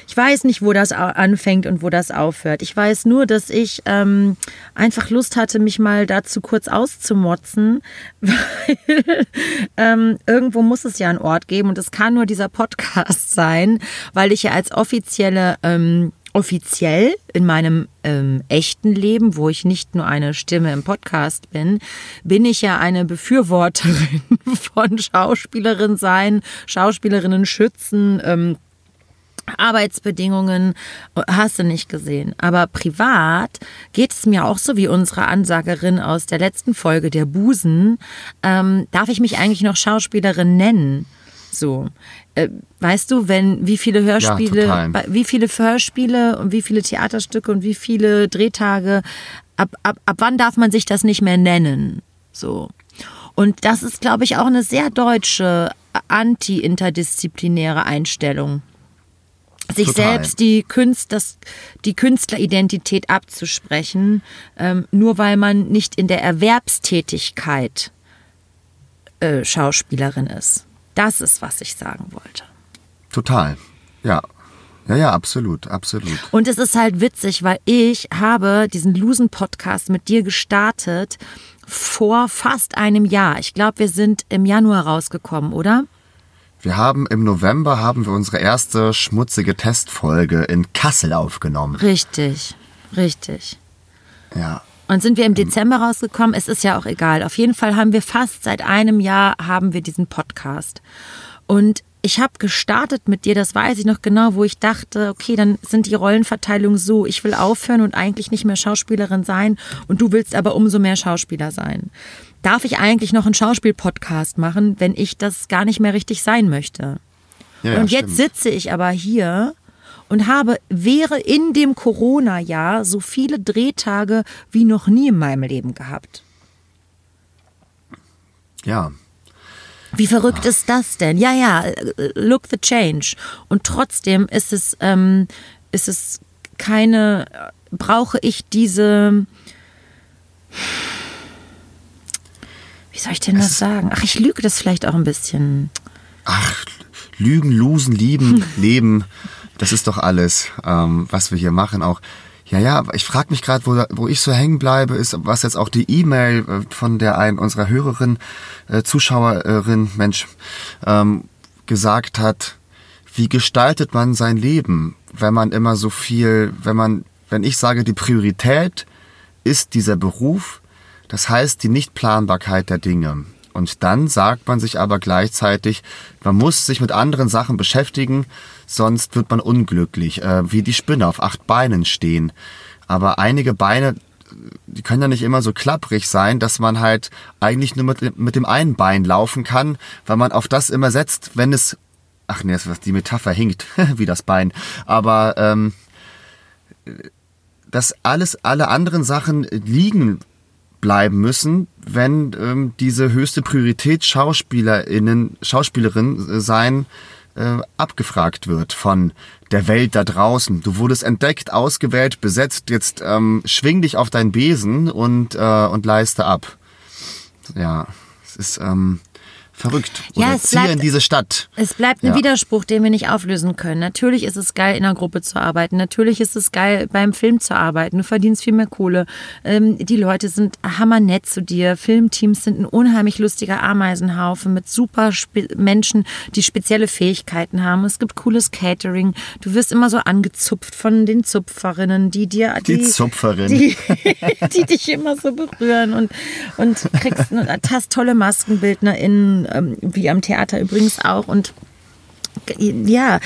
Speaker 3: Ich weiß nicht, wo das anfängt und wo das aufhört. Ich weiß nur, dass ich ähm, einfach Lust hatte, mich mal dazu kurz auszumotzen, weil ähm, irgendwo muss es ja einen Ort geben und es kann nur dieser Podcast sein, weil ich ja als offizielle ähm, offiziell in meinem ähm, echten Leben, wo ich nicht nur eine Stimme im Podcast bin, bin ich ja eine Befürworterin von Schauspielerin sein, Schauspielerinnen schützen, ähm, Arbeitsbedingungen hast du nicht gesehen. Aber privat geht es mir auch so wie unsere Ansagerin aus der letzten Folge der Busen. Ähm, darf ich mich eigentlich noch Schauspielerin nennen? So, äh, weißt du, wenn wie viele Hörspiele, bei- wie viele Hörspiele und wie viele Theaterstücke und wie viele Drehtage, ab, ab, ab wann darf man sich das nicht mehr nennen? So. Und das ist, glaube ich, auch eine sehr deutsche anti-interdisziplinäre Einstellung sich
Speaker 2: Total.
Speaker 3: selbst die, Künst, das, die Künstleridentität abzusprechen, ähm, nur weil man nicht in der Erwerbstätigkeit äh, Schauspielerin ist. Das ist, was ich sagen wollte.
Speaker 2: Total. Ja. Ja, ja, absolut, absolut.
Speaker 3: Und es ist halt witzig, weil ich habe diesen Lusen-Podcast mit dir gestartet vor fast einem Jahr. Ich glaube, wir sind im Januar rausgekommen, oder?
Speaker 2: Wir haben im November haben wir unsere erste schmutzige Testfolge in Kassel aufgenommen.
Speaker 3: Richtig, richtig.
Speaker 2: Ja.
Speaker 3: Und sind wir im Dezember rausgekommen? Es ist ja auch egal. Auf jeden Fall haben wir fast seit einem Jahr haben wir diesen Podcast. Und ich habe gestartet mit dir, das weiß ich noch genau, wo ich dachte, okay, dann sind die Rollenverteilungen so, ich will aufhören und eigentlich nicht mehr Schauspielerin sein und du willst aber umso mehr Schauspieler sein. Darf ich eigentlich noch einen Schauspiel-Podcast machen, wenn ich das gar nicht mehr richtig sein möchte?
Speaker 2: ja,
Speaker 3: und jetzt
Speaker 2: stimmt.
Speaker 3: sitze ich aber hier und habe, wäre in dem Corona-Jahr so viele Drehtage wie noch nie in meinem Leben gehabt.
Speaker 2: Ja.
Speaker 3: Wie verrückt ist das denn? Ja, ja, äh, look the change. Und trotzdem ist es, ähm, ist es keine, brauche ich diese, wie soll ich denn das sagen? Ach, ich lüge das vielleicht auch ein bisschen.
Speaker 2: Ach, Lügen, Losen, Lieben, Leben, das ist doch alles, ähm, was wir hier machen. Auch, ja, ja, ich frage mich gerade, wo, wo ich so hängen bleibe, ist, was jetzt auch die E-Mail äh, von der einen unserer Hörerin, äh, Zuschauerin, Mensch, ähm, gesagt hat, wie gestaltet man sein Leben, wenn man immer so viel, wenn man, wenn ich sage, die Priorität ist dieser Beruf, das heißt die Nichtplanbarkeit der Dinge. Und dann sagt man sich aber gleichzeitig, man muss sich mit anderen Sachen beschäftigen, sonst wird man unglücklich, äh, wie die Spinne auf acht Beinen stehen. Aber einige Beine, die können ja nicht immer so klapprig sein, dass man halt eigentlich nur mit, mit dem einen Bein laufen kann, weil man auf das immer setzt, wenn es, ach nee, die Metapher hinkt, wie das Bein. Aber ähm, dass alles, alle anderen Sachen liegen bleiben müssen, wenn ähm, diese höchste Priorität SchauspielerInnen, Schauspielerin äh, sein äh, abgefragt wird von der Welt da draußen. Du wurdest entdeckt, ausgewählt, besetzt, jetzt ähm, schwing dich auf deinen Besen und, äh, und leiste ab. Ja, es ist, ähm, verrückt.
Speaker 3: Ja,
Speaker 2: Oder
Speaker 3: es
Speaker 2: ziehe
Speaker 3: bleibt-
Speaker 2: in diese Stadt.
Speaker 3: Es bleibt ein
Speaker 2: Ja.
Speaker 3: Widerspruch, den wir nicht auflösen können. Natürlich ist es geil, in einer Gruppe zu arbeiten. Natürlich ist es geil, beim Film zu arbeiten. Du verdienst viel mehr Kohle. Ähm, die Leute sind hammernett zu dir. Filmteams sind ein unheimlich lustiger Ameisenhaufen mit super Spe Menschen, die spezielle Fähigkeiten haben. Es gibt cooles Catering. Du wirst immer so angezupft von den Zupferinnen, die dir
Speaker 2: Die Zupferin.
Speaker 3: die, die dich immer so berühren und, und kriegst und hast tolle MaskenbildnerInnen, ähm, wie am Theater übrigens auch und ja,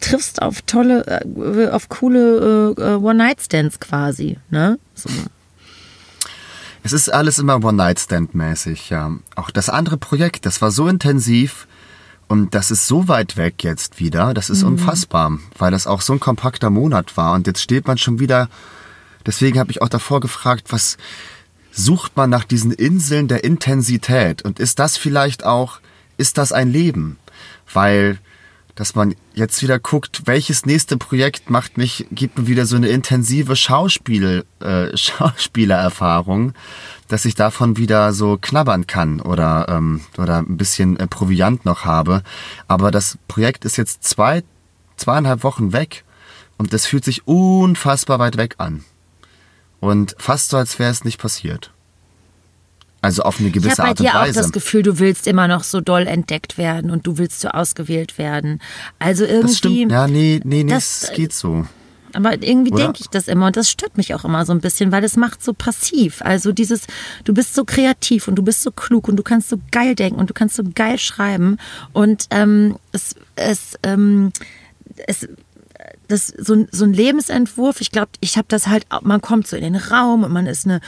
Speaker 3: triffst auf tolle, äh, auf coole äh, One-Night-Stands quasi, ne? So.
Speaker 2: Es ist alles immer One-Night-Stand-mäßig, ja. Auch das andere Projekt, das war so intensiv und das ist so weit weg jetzt wieder, das ist unfassbar, weil das auch so ein kompakter Monat war und jetzt steht man schon wieder, deswegen habe ich auch davor gefragt, was sucht man nach diesen Inseln der Intensität und ist das vielleicht auch, ist das ein Leben? Weil dass man jetzt wieder guckt, welches nächste Projekt macht mich, gibt mir wieder so eine intensive Schauspiel, äh, Schauspielererfahrung, dass ich davon wieder so knabbern kann oder, ähm, oder ein bisschen äh, Proviant noch habe. Aber das Projekt ist jetzt zwei, zweieinhalb Wochen weg und das fühlt sich unfassbar weit weg an. Und fast so, als wäre es nicht passiert. Also auf eine
Speaker 3: Ich
Speaker 2: gewisse
Speaker 3: habe bei
Speaker 2: Art und
Speaker 3: dir auch
Speaker 2: Weise.
Speaker 3: das Gefühl, du willst immer noch so doll entdeckt werden und du willst so ausgewählt werden. Also irgendwie.
Speaker 2: das stimmt. Ja, nee, nee, nee,
Speaker 3: das-
Speaker 2: es geht so.
Speaker 3: Aber irgendwie denke ich das immer und das stört mich auch immer so ein bisschen, weil es macht so passiv. Also dieses, du bist so kreativ und du bist so klug und du kannst so geil denken und du kannst so geil schreiben und ähm, es, es, ähm, es das so, so ein Lebensentwurf, ich glaube, ich habe das halt, man kommt so in den Raum und man ist eine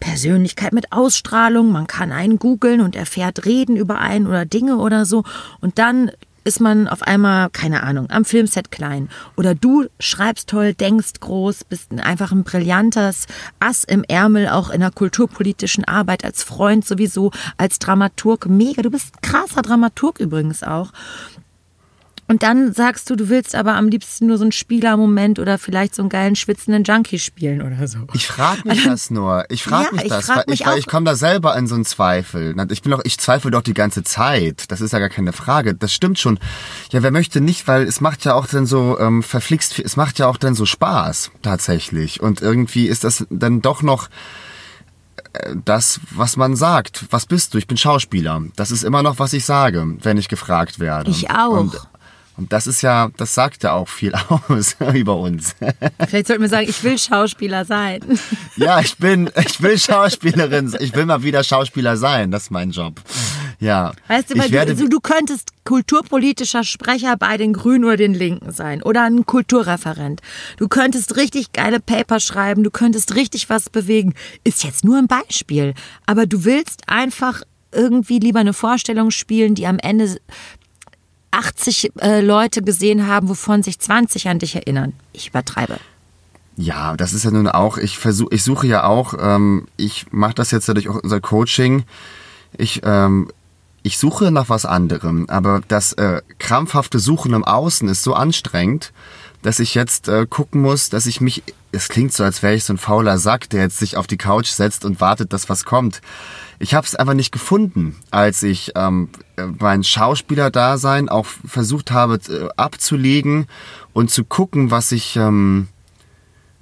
Speaker 3: Persönlichkeit mit Ausstrahlung, man kann einen googeln und erfährt Reden über einen oder Dinge oder so und dann ist man auf einmal, keine Ahnung, am Filmset klein. Oder du schreibst toll, denkst groß, bist ein- einfach ein brillantes Ass im Ärmel, auch in der kulturpolitischen Arbeit, als Freund sowieso, als Dramaturg. Mega, du bist krasser Dramaturg übrigens auch. Und dann sagst du, du willst aber am liebsten nur so einen Spielermoment oder vielleicht so einen geilen schwitzenden Junkie spielen oder so.
Speaker 2: Ich frage mich das nur. Ich frage
Speaker 3: Ja,
Speaker 2: mich
Speaker 3: ich
Speaker 2: das,
Speaker 3: frag
Speaker 2: weil
Speaker 3: mich
Speaker 2: ich, weil ich komme da selber in so einen Zweifel. Ich bin doch, ich zweifle doch die ganze Zeit. Das ist ja gar keine Frage. Das stimmt schon. Ja, wer möchte nicht, weil es macht ja auch dann so ähm, verflixt. Es macht ja auch dann so Spaß tatsächlich. Und irgendwie ist das dann doch noch äh, das, was man sagt. Was bist du? Ich bin Schauspieler. Das ist immer noch, was ich sage, wenn ich gefragt werde.
Speaker 3: Ich auch.
Speaker 2: Und, und das ist ja, das sagt ja auch viel aus über uns.
Speaker 3: Vielleicht sollten wir sagen, ich will Schauspieler sein.
Speaker 2: Ja, ich bin, ich will Schauspielerin, ich will mal wieder Schauspieler sein, das ist mein Job. Ja.
Speaker 3: Weißt du, weil du, du könntest kulturpolitischer Sprecher bei den Grünen oder den Linken sein oder ein Kulturreferent. Du könntest richtig geile Paper schreiben, du könntest richtig was bewegen. Ist jetzt nur ein Beispiel. Aber du willst einfach irgendwie lieber eine Vorstellung spielen, die am Ende 80 äh, Leute gesehen haben, wovon sich 20 an dich erinnern. Ich übertreibe.
Speaker 2: ja, das ist ja nun auch, ich versuche, ich suche ja auch, ähm, ich mache das jetzt durch auch unser Coaching. Ich, ähm, ich suche nach was anderem, aber das äh, krampfhafte Suchen im Außen ist so anstrengend, dass ich jetzt äh, gucken muss, dass ich mich, es klingt so, als wäre ich so ein fauler Sack, der jetzt sich auf die Couch setzt und wartet, dass was kommt. Ich habe es einfach nicht gefunden, als ich ähm, mein Schauspielerdasein auch versucht habe äh, abzulegen und zu gucken, was ich ähm,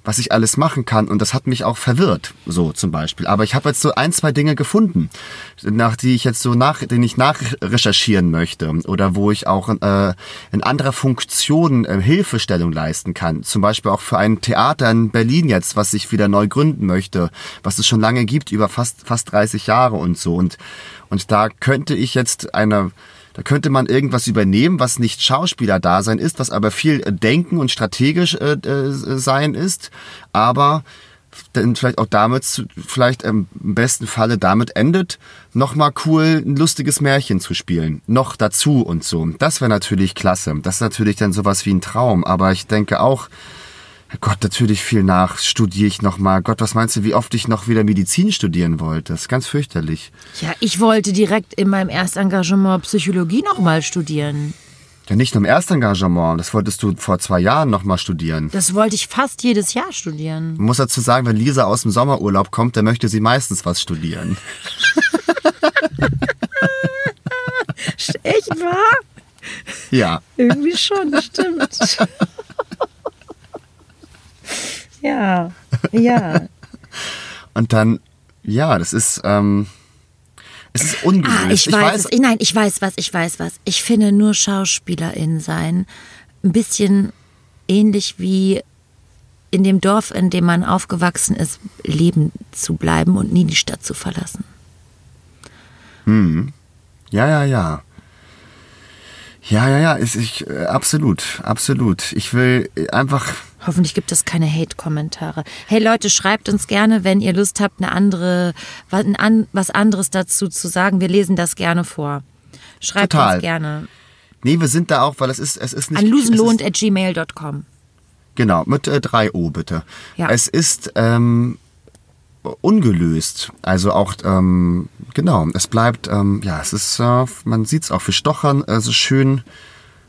Speaker 2: was ich alles machen kann und das hat mich auch verwirrt, so zum Beispiel. Aber ich habe jetzt so ein, zwei Dinge gefunden, nach die ich jetzt so nach, den ich nachrecherchieren möchte oder wo ich auch äh, in anderer Funktion äh, Hilfestellung leisten kann. Zum Beispiel auch für ein Theater in Berlin jetzt, was ich wieder neu gründen möchte, was es schon lange gibt, über fast fast 30 Jahre und so und und da könnte ich jetzt eine da könnte man irgendwas übernehmen, was nicht Schauspielerdasein ist, was aber viel Denken und strategisch äh, äh, sein ist, aber dann vielleicht auch damit, vielleicht im besten Falle damit endet, nochmal cool ein lustiges Märchen zu spielen. Noch dazu und so. Das wäre natürlich klasse. Das ist natürlich dann sowas wie ein Traum. Aber ich denke auch, Gott, natürlich viel nach, studiere ich nochmal. Gott, was meinst du, wie oft ich noch wieder Medizin studieren wollte? Das ist ganz fürchterlich.
Speaker 3: Ja, ich wollte direkt in meinem Erstengagement Psychologie nochmal studieren.
Speaker 2: Ja, nicht nur im Erstengagement. Das wolltest du vor zwei Jahren nochmal studieren.
Speaker 3: Das wollte ich fast jedes Jahr studieren.
Speaker 2: Man muss dazu sagen, wenn Lisa aus dem Sommerurlaub kommt, dann möchte sie meistens was studieren. Echt wahr? Ja.
Speaker 3: Irgendwie schon, stimmt. ja, ja.
Speaker 2: Und dann, ja, das ist, ähm, es ist ungelöst.
Speaker 3: Ah, ich, weiß, es. Nein, ich weiß was, ich weiß was. Ich finde nur SchauspielerInnen sein ein bisschen ähnlich wie in dem Dorf, in dem man aufgewachsen ist, leben zu bleiben und nie die Stadt zu verlassen.
Speaker 2: Hm. Ja, ja, ja. Ja, ja, ja, ist ich äh, absolut, absolut. Ich will einfach.
Speaker 3: Hoffentlich gibt es keine Hate-Kommentare. Hey Leute, schreibt uns gerne, wenn ihr Lust habt, eine andere, was anderes dazu zu sagen. Wir lesen das gerne vor. Schreibt Total. uns gerne.
Speaker 2: Nee, wir sind da auch, weil es ist, es ist nicht.
Speaker 3: An losenlohnt.gmail.com.
Speaker 2: Genau, mit äh, 3O bitte. Ja. Es ist ähm, ungelöst. Also auch, ähm, genau, es bleibt, ähm, ja, es ist, äh, man sieht es auch, wir stochern äh, so schön,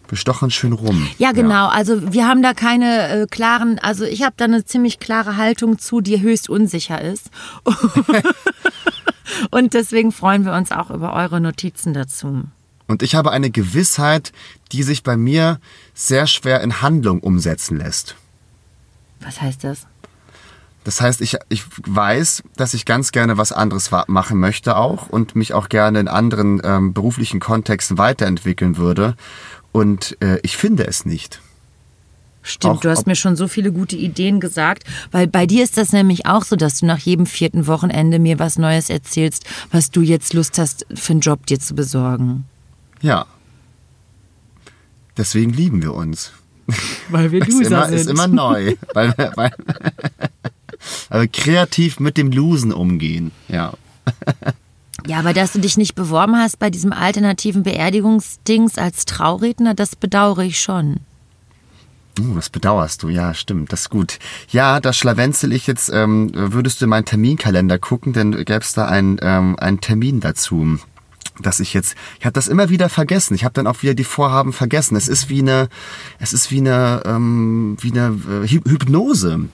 Speaker 2: wir stochern schön rum.
Speaker 3: Ja, genau. Ja. Also wir haben da keine äh, klaren, also ich habe da eine ziemlich klare Haltung zu, die höchst unsicher ist. Und deswegen freuen wir uns auch über eure Notizen dazu.
Speaker 2: Und ich habe eine Gewissheit, die sich bei mir sehr schwer in Handlung umsetzen lässt.
Speaker 3: Was heißt das?
Speaker 2: Das heißt, ich, ich weiß, dass ich ganz gerne was anderes machen möchte auch und mich auch gerne in anderen ähm, beruflichen Kontexten weiterentwickeln würde. Und äh, ich finde es nicht.
Speaker 3: Stimmt, auch, du hast mir schon so viele gute Ideen gesagt, weil bei dir ist das nämlich auch so, dass du nach jedem vierten Wochenende mir was Neues erzählst, was du jetzt Lust hast, für einen Job dir zu besorgen.
Speaker 2: Ja. Deswegen lieben wir uns.
Speaker 3: Weil wir Loser
Speaker 2: immer,
Speaker 3: sind.
Speaker 2: ist immer neu. weil, weil, also kreativ mit dem Losen umgehen, ja.
Speaker 3: Ja, aber dass du dich nicht beworben hast bei diesem alternativen Beerdigungsdings als Trauredner, das bedauere ich schon.
Speaker 2: Uh, das bedauerst du, ja, stimmt, das ist gut. Ja, da schlawenzel ich jetzt, ähm, würdest du in meinen Terminkalender gucken, denn gäbe es da einen, ähm, einen Termin dazu dass ich jetzt, ich habe das immer wieder vergessen. Ich habe dann auch wieder die Vorhaben vergessen. Es ist wie eine, es ist wie eine, ähm, wie eine äh, Hypnose.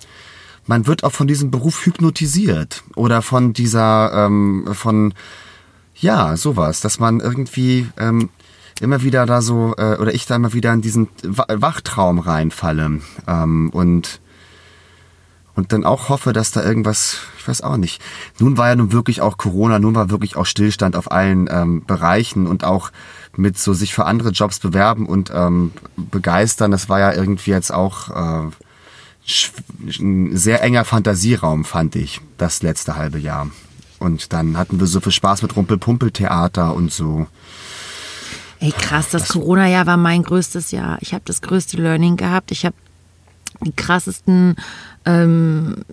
Speaker 2: Man wird auch von diesem Beruf hypnotisiert oder von dieser, ähm, von, ja, sowas, dass man irgendwie ähm, immer wieder da so, äh, oder ich da immer wieder in diesen Wachtraum reinfalle ähm, und und dann auch hoffe, dass da irgendwas, ich weiß auch nicht. Nun war ja nun wirklich auch Corona, nun war wirklich auch Stillstand auf allen ähm, Bereichen und auch mit so sich für andere Jobs bewerben und ähm, begeistern. Das war ja irgendwie jetzt auch äh, ein sehr enger Fantasieraum, fand ich, das letzte halbe Jahr. Und dann hatten wir so viel Spaß mit Rumpel-Pumpel-Theater und so.
Speaker 3: Ey, krass, das, das Corona-Jahr war mein größtes Jahr. Ich habe das größte Learning gehabt. Ich habe die krassesten ähm,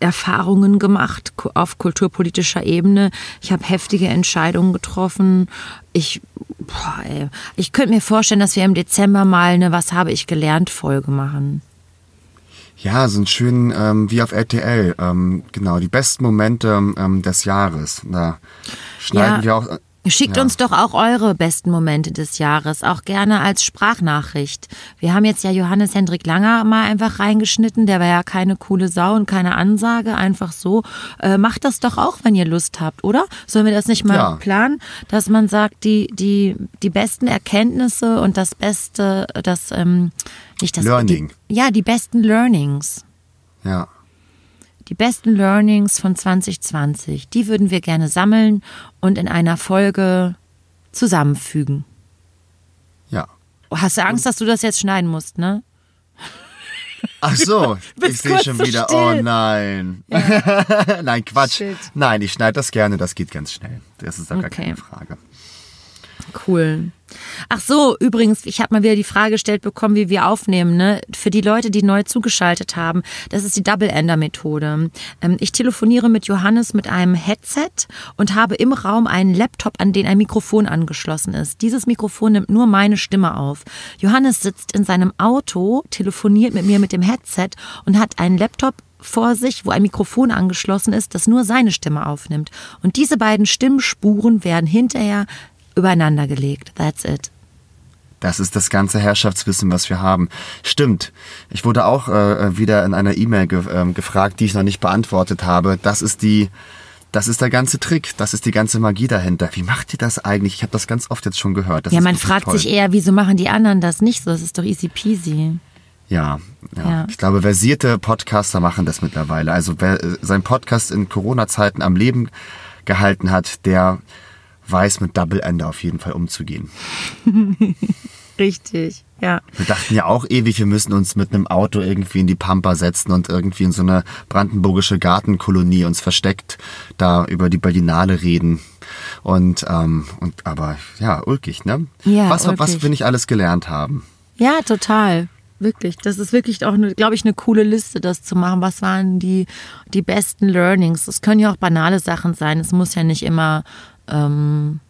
Speaker 3: Erfahrungen gemacht auf kulturpolitischer Ebene. Ich habe heftige Entscheidungen getroffen. Ich, boah, ey, ich könnte mir vorstellen, dass wir im Dezember mal eine Was habe ich gelernt Folge machen.
Speaker 2: Ja, ein schön ähm, wie auf RTL. Ähm, genau, die besten Momente ähm, des Jahres. Da schneiden ja. wir auch
Speaker 3: Schickt ja. uns doch auch eure besten Momente des Jahres, auch gerne als Sprachnachricht. Wir haben jetzt ja Johannes Hendrik Langer mal einfach reingeschnitten, der war ja keine coole Sau und keine Ansage, einfach so. Äh, macht das doch auch, wenn ihr Lust habt, oder? Sollen wir das nicht mal ja. planen, dass man sagt, die, die, die besten Erkenntnisse und das Beste, das, ähm, nicht das.
Speaker 2: Learning.
Speaker 3: Die, ja, die besten Learnings.
Speaker 2: Ja
Speaker 3: die besten Learnings von 2020, die würden wir gerne sammeln und in einer Folge zusammenfügen.
Speaker 2: Ja.
Speaker 3: Hast du Angst, dass du das jetzt schneiden musst, ne?
Speaker 2: Ach so, ich sehe schon wieder. So oh nein. Ja. nein, Quatsch. Shit. Nein, ich schneide das gerne, das geht ganz schnell. Das ist doch okay. gar keine Frage.
Speaker 3: Cool. Ach so, übrigens, ich habe mal wieder die Frage gestellt bekommen, wie wir aufnehmen. Ne? Für die Leute, die neu zugeschaltet haben, das ist die Double-Ender-Methode. Ähm, ich telefoniere mit Johannes mit einem Headset und habe im Raum einen Laptop, an den ein Mikrofon angeschlossen ist. Dieses Mikrofon nimmt nur meine Stimme auf. Johannes sitzt in seinem Auto, telefoniert mit mir mit dem Headset und hat einen Laptop vor sich, wo ein Mikrofon angeschlossen ist, das nur seine Stimme aufnimmt. Und diese beiden Stimmspuren werden hinterher übereinander gelegt. That's it.
Speaker 2: Das ist das ganze Herrschaftswissen, was wir haben. Stimmt. Ich wurde auch äh, wieder in einer E-Mail ge äh, gefragt, die ich noch nicht beantwortet habe. Das ist die, Das ist der ganze Trick, das ist die ganze Magie dahinter. Wie macht ihr das eigentlich? Ich habe das ganz oft jetzt schon gehört. Das
Speaker 3: ja, man fragt
Speaker 2: toll.
Speaker 3: sich eher, wieso machen die anderen das nicht so? Das ist doch easy peasy.
Speaker 2: Ja, ja,
Speaker 3: Ja.
Speaker 2: Ich glaube, versierte Podcaster machen das mittlerweile. Also wer äh, seinen Podcast in Corona-Zeiten am Leben gehalten hat, der weiß mit Double Ender auf jeden Fall umzugehen.
Speaker 3: Richtig, ja.
Speaker 2: Wir dachten ja auch ewig, wir müssen uns mit einem Auto irgendwie in die Pampa setzen und irgendwie in so eine brandenburgische Gartenkolonie uns versteckt da über die Berlinale reden. Und, ähm, und aber ja, ulkig, ne?
Speaker 3: Ja,
Speaker 2: was, was
Speaker 3: ulkig.
Speaker 2: wir nicht alles gelernt haben.
Speaker 3: Ja, total. Wirklich. Das ist wirklich auch, glaube ich, eine coole Liste, das zu machen. Was waren die, die besten Learnings? Es können ja auch banale Sachen sein. Es muss ja nicht immer, ähm,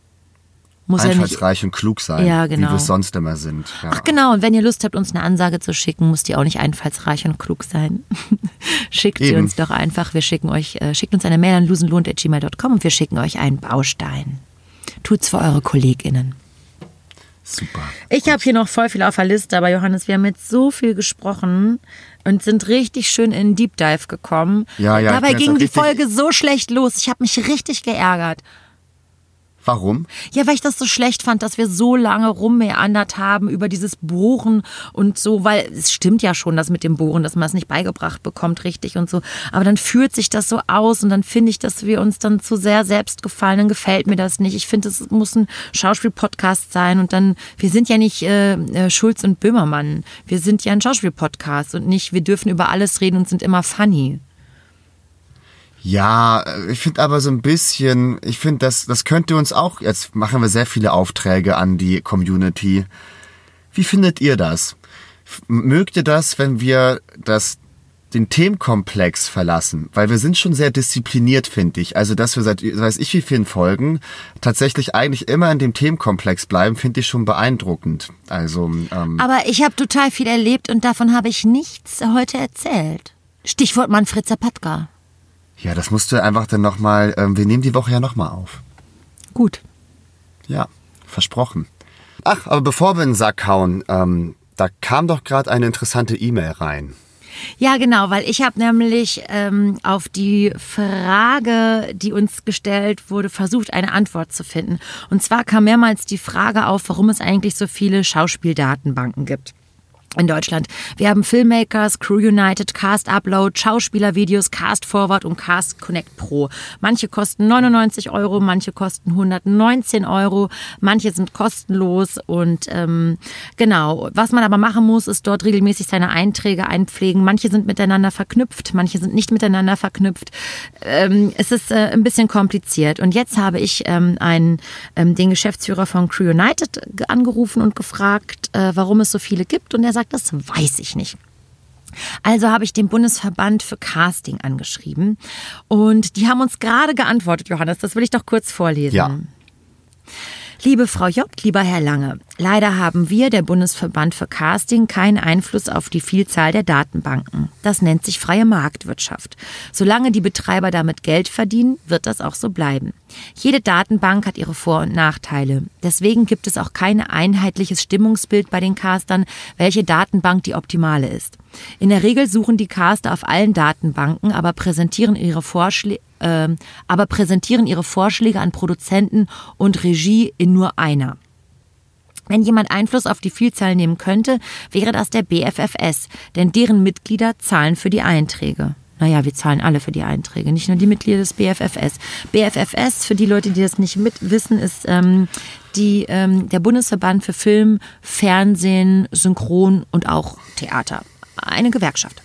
Speaker 3: muss ja nicht.
Speaker 2: Einfallsreich und klug sein,
Speaker 3: Ja,
Speaker 2: wie
Speaker 3: genau.
Speaker 2: wir es sonst immer sind. Ja.
Speaker 3: Ach genau, und wenn ihr Lust habt, uns eine Ansage zu schicken, muss die auch nicht einfallsreich und klug sein. Schickt sie
Speaker 2: Eben.
Speaker 3: uns doch einfach. Wir schicken euch, äh, schickt uns eine Mail an losenlohnt.gmail.com und wir schicken euch einen Baustein. Tut's für eure KollegInnen.
Speaker 2: Super.
Speaker 3: Ich habe hier noch voll viel auf der Liste, aber Johannes, wir haben jetzt so viel gesprochen und sind richtig schön in den Deep Dive gekommen.
Speaker 2: Ja, ja,
Speaker 3: Dabei ging die Folge so schlecht los. Ich habe mich richtig geärgert.
Speaker 2: Warum?
Speaker 3: Ja, weil ich das so schlecht fand, dass wir so lange rummeandert haben über dieses Bohren und so, weil es stimmt ja schon, das mit dem Bohren, dass man es nicht beigebracht bekommt, richtig und so. Aber dann fühlt sich das so aus und dann finde ich, dass wir uns dann zu sehr selbst gefallen, dann gefällt mir das nicht. Ich finde, es muss ein Schauspiel-Podcast sein und dann, wir sind ja nicht äh, äh, Schulz und Böhmermann. Wir sind ja ein Schauspiel-Podcast und nicht, wir dürfen über alles reden und sind immer funny.
Speaker 2: Ja, ich finde aber so ein bisschen, ich finde, das, das könnte uns auch, jetzt machen wir sehr viele Aufträge an die Community. Wie findet ihr das? Mögt ihr das, wenn wir das, den Themenkomplex verlassen? Weil wir sind schon sehr diszipliniert, finde ich. Also, dass wir seit weiß ich wie vielen Folgen tatsächlich eigentlich immer in dem Themenkomplex bleiben, finde ich schon beeindruckend. Also, ähm,
Speaker 3: Aber ich habe total viel erlebt und davon habe ich nichts heute erzählt. Stichwort Manfred Zapatka.
Speaker 2: Ja, das musst du einfach dann nochmal, ähm, wir nehmen die Woche ja nochmal auf.
Speaker 3: Gut.
Speaker 2: Ja, versprochen. Ach, aber bevor wir in den Sack hauen, ähm, da kam doch gerade eine interessante E-Mail rein.
Speaker 3: Ja, genau, weil ich habe nämlich ähm, auf die Frage, die uns gestellt wurde, versucht, eine Antwort zu finden. Und zwar kam mehrmals die Frage auf, warum es eigentlich so viele Schauspieldatenbanken gibt. In Deutschland. Wir haben Filmmakers, Crew United, Cast Upload, Schauspielervideos, Cast Forward und Cast Connect Pro. Manche kosten 99 Euro, manche kosten 119 Euro, manche sind kostenlos und ähm, genau. Was man aber machen muss, ist dort regelmäßig seine Einträge einpflegen. Manche sind miteinander verknüpft, manche sind nicht miteinander verknüpft. Ähm, es ist äh, ein bisschen kompliziert. Und jetzt habe ich ähm, einen, ähm, den Geschäftsführer von Crew United ge- angerufen und gefragt, äh, warum es so viele gibt. Und er sagt, das weiß ich nicht. Also habe ich den Bundesverband für Casting angeschrieben und die haben uns gerade geantwortet, Johannes. Das will ich doch kurz vorlesen.
Speaker 2: Ja.
Speaker 3: Liebe Frau J., lieber Herr Lange, leider haben wir, der Bundesverband für Casting, keinen Einfluss auf die Vielzahl der Datenbanken. Das nennt sich freie Marktwirtschaft. Solange die Betreiber damit Geld verdienen, wird das auch so bleiben. Jede Datenbank hat ihre Vor- und Nachteile. Deswegen gibt es auch kein einheitliches Stimmungsbild bei den Castern, welche Datenbank die optimale ist. In der Regel suchen die Caster auf allen Datenbanken, aber präsentieren ihre Vorschläge ähm, aber präsentieren ihre Vorschläge an Produzenten und Regie in nur einer. Wenn jemand Einfluss auf die Vielzahl nehmen könnte, wäre das der BFFS, denn deren Mitglieder zahlen für die Einträge. Naja, wir zahlen alle für die Einträge, nicht nur die Mitglieder des BFFS. BFFS, für die Leute, die das nicht mit wissen, ist ähm, die, ähm, der Bundesverband für Film, Fernsehen, Synchron und auch Theater. Eine Gewerkschaft.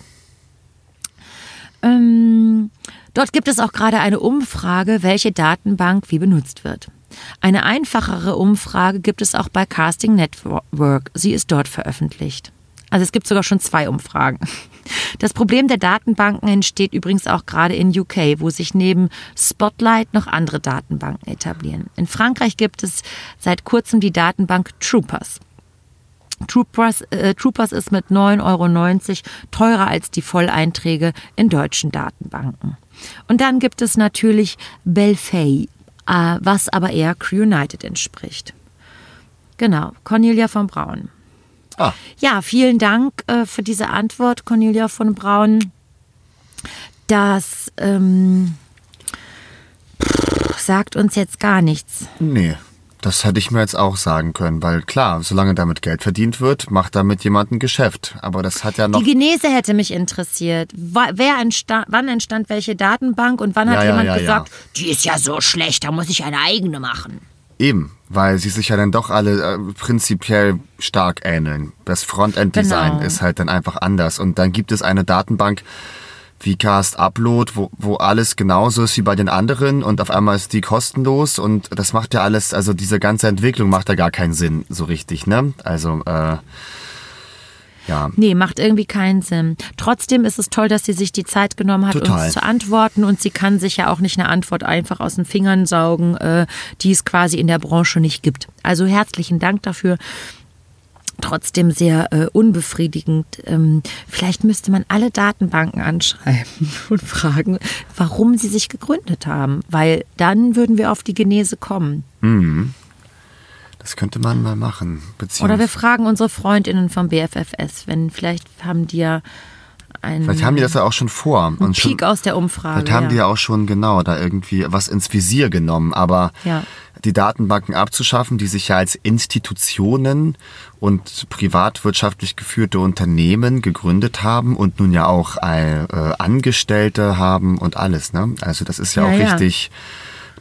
Speaker 3: Ähm, dort gibt es auch gerade eine Umfrage, welche Datenbank wie benutzt wird. Eine einfachere Umfrage gibt es auch bei Casting Network. Sie ist dort veröffentlicht. Also es gibt sogar schon zwei Umfragen. Das Problem der Datenbanken entsteht übrigens auch gerade in UK, wo sich neben Spotlight noch andere Datenbanken etablieren. In Frankreich gibt es seit kurzem die Datenbank Troopers. Troopers, äh, Troopers ist mit 9,90 Euro teurer als die Volleinträge in deutschen Datenbanken. Und dann gibt es natürlich Belfay, äh, was aber eher Crew United entspricht. Genau, Cornelia von Braun.
Speaker 2: Ah,
Speaker 3: Ja, vielen Dank äh, für diese Antwort, Cornelia von Braun. Das, ähm, sagt uns jetzt gar nichts.
Speaker 2: Nee, das hätte ich mir jetzt auch sagen können, weil klar, solange damit Geld verdient wird, macht damit jemand ein Geschäft. Aber das hat ja noch.
Speaker 3: Die Genese hätte mich interessiert. Wer entstand, wann entstand welche Datenbank und wann
Speaker 2: Ja,
Speaker 3: hat
Speaker 2: ja,
Speaker 3: jemand
Speaker 2: ja.
Speaker 3: gesagt, die ist ja so schlecht, da muss ich eine eigene machen.
Speaker 2: Eben, weil sie sich ja dann doch alle äh, prinzipiell stark ähneln. Das Frontend-Design
Speaker 3: Genau.
Speaker 2: ist halt dann einfach anders. Und dann gibt es eine Datenbank wie Cast Upload, wo, wo alles genauso ist wie bei den anderen und auf einmal ist die kostenlos und das macht ja alles, also diese ganze Entwicklung macht ja gar keinen Sinn so richtig, ne? Also, äh, ja.
Speaker 3: Nee, macht irgendwie keinen Sinn. Trotzdem ist es toll, dass sie sich die Zeit genommen hat,
Speaker 2: Total.
Speaker 3: uns zu antworten. Und sie kann sich ja auch nicht eine Antwort einfach aus den Fingern saugen, äh, die es quasi in der Branche nicht gibt. Also herzlichen Dank dafür. Trotzdem sehr äh, unbefriedigend. Ähm, vielleicht müsste man alle Datenbanken anschreiben und fragen, warum sie sich gegründet haben. Weil dann würden wir auf die Genese kommen.
Speaker 2: Das könnte man mal machen.
Speaker 3: Oder wir fragen unsere Freundinnen vom BFFS, wenn vielleicht haben die ja einen,
Speaker 2: vielleicht haben die das ja auch schon vor. Und schon,
Speaker 3: Peak aus der Umfrage.
Speaker 2: Vielleicht haben
Speaker 3: ja.
Speaker 2: die ja auch schon genau da irgendwie was ins Visier genommen, aber
Speaker 3: Ja.
Speaker 2: die Datenbanken abzuschaffen, die sich ja als Institutionen und privatwirtschaftlich geführte Unternehmen gegründet haben und nun ja auch äh, Angestellte haben und alles, ne? Also das ist ja,
Speaker 3: Ja,
Speaker 2: auch richtig.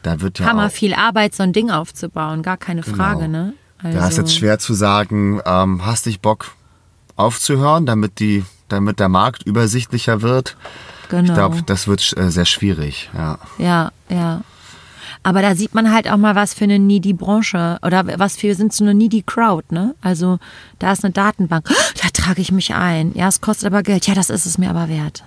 Speaker 2: Da wird ja
Speaker 3: Hammer
Speaker 2: auch,
Speaker 3: viel Arbeit, so ein Ding aufzubauen, gar keine Frage,
Speaker 2: Genau.
Speaker 3: ne? Also,
Speaker 2: da ist jetzt schwer zu sagen, ähm, hast dich Bock aufzuhören, damit die, damit der Markt übersichtlicher wird.
Speaker 3: Genau.
Speaker 2: Ich glaube, das wird äh, sehr schwierig, ja.
Speaker 3: Ja, ja. Aber da sieht man halt auch mal, was für eine needy Branche oder was für sind so eine needy Crowd, ne? Also da ist eine Datenbank, da trage ich mich ein. Ja, es kostet aber Geld. Ja, das ist es mir aber wert.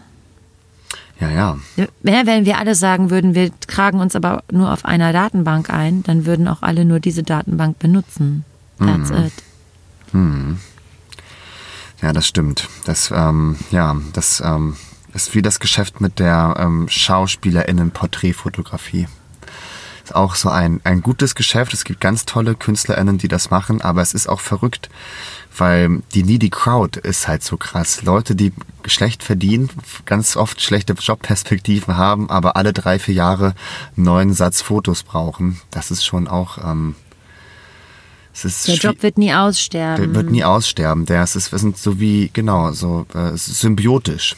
Speaker 2: Ja, ja.
Speaker 3: Wenn wenn wir alle sagen würden, wir tragen uns aber nur auf einer Datenbank ein, dann würden auch alle nur diese Datenbank benutzen. That's it.
Speaker 2: Ja, das stimmt. Das, ähm, ja, das ähm, ist wie das Geschäft mit der ähm, SchauspielerInnen-Porträtfotografie. Ist auch so ein, ein gutes Geschäft. Es gibt ganz tolle KünstlerInnen, die das machen, aber es ist auch verrückt, weil die needy Crowd ist halt so krass. Leute, die schlecht verdienen, ganz oft schlechte Jobperspektiven haben, aber alle drei, vier Jahre einen neuen Satz Fotos brauchen. Das ist schon auch, ähm,
Speaker 3: Der Job wird nie aussterben.
Speaker 2: der wird nie aussterben. Der ist, wir sind so wie, genau, so äh, symbiotisch.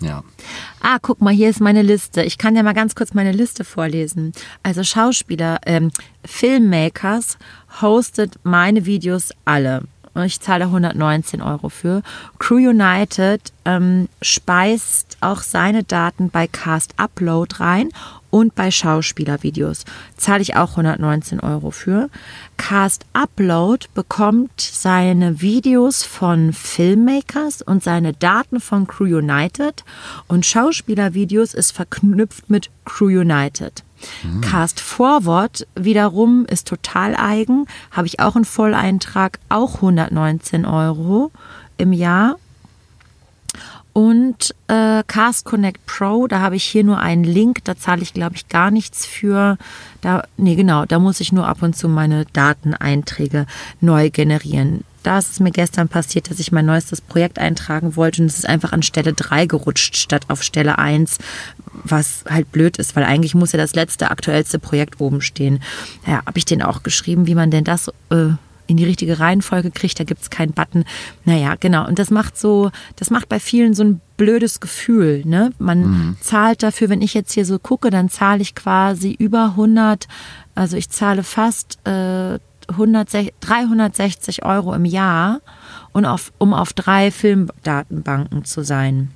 Speaker 2: Ja.
Speaker 3: Ah, guck mal, hier ist meine Liste. Ich kann ja mal ganz kurz meine Liste vorlesen. Also Schauspieler, ähm, Filmmakers hostet meine Videos alle. Ich zahle da 119 Euro für. Crew United ähm, speist auch seine Daten bei Cast Upload rein und bei Schauspielervideos. Zahle ich auch 119 Euro für. Cast Upload bekommt seine Videos von Filmmakers und seine Daten von Crew United und Schauspielervideos ist verknüpft mit Crew United. Cast Forward wiederum ist total eigen, habe ich auch einen Volleintrag, auch 119 Euro im Jahr. Und äh, Cast Connect Pro, da habe ich hier nur einen Link, da zahle ich, glaube ich, gar nichts für. Da, nee, genau, da muss ich nur ab und zu meine Dateneinträge neu generieren. Da ist es mir gestern passiert, dass ich mein neuestes Projekt eintragen wollte und es ist einfach an Stelle 3 gerutscht statt auf Stelle 1, was halt blöd ist, weil eigentlich muss ja das letzte, aktuellste Projekt oben stehen. Ja, habe ich den auch geschrieben, wie man denn das äh, in die richtige Reihenfolge kriegt, da gibt es keinen Button. Naja, genau. Und das macht so, das macht bei vielen so ein blödes Gefühl. Ne? Man zahlt dafür, wenn ich jetzt hier so gucke, dann zahle ich quasi über 100, also ich zahle fast äh, 160, 360 Euro im Jahr, und auf, um auf drei Filmdatenbanken zu sein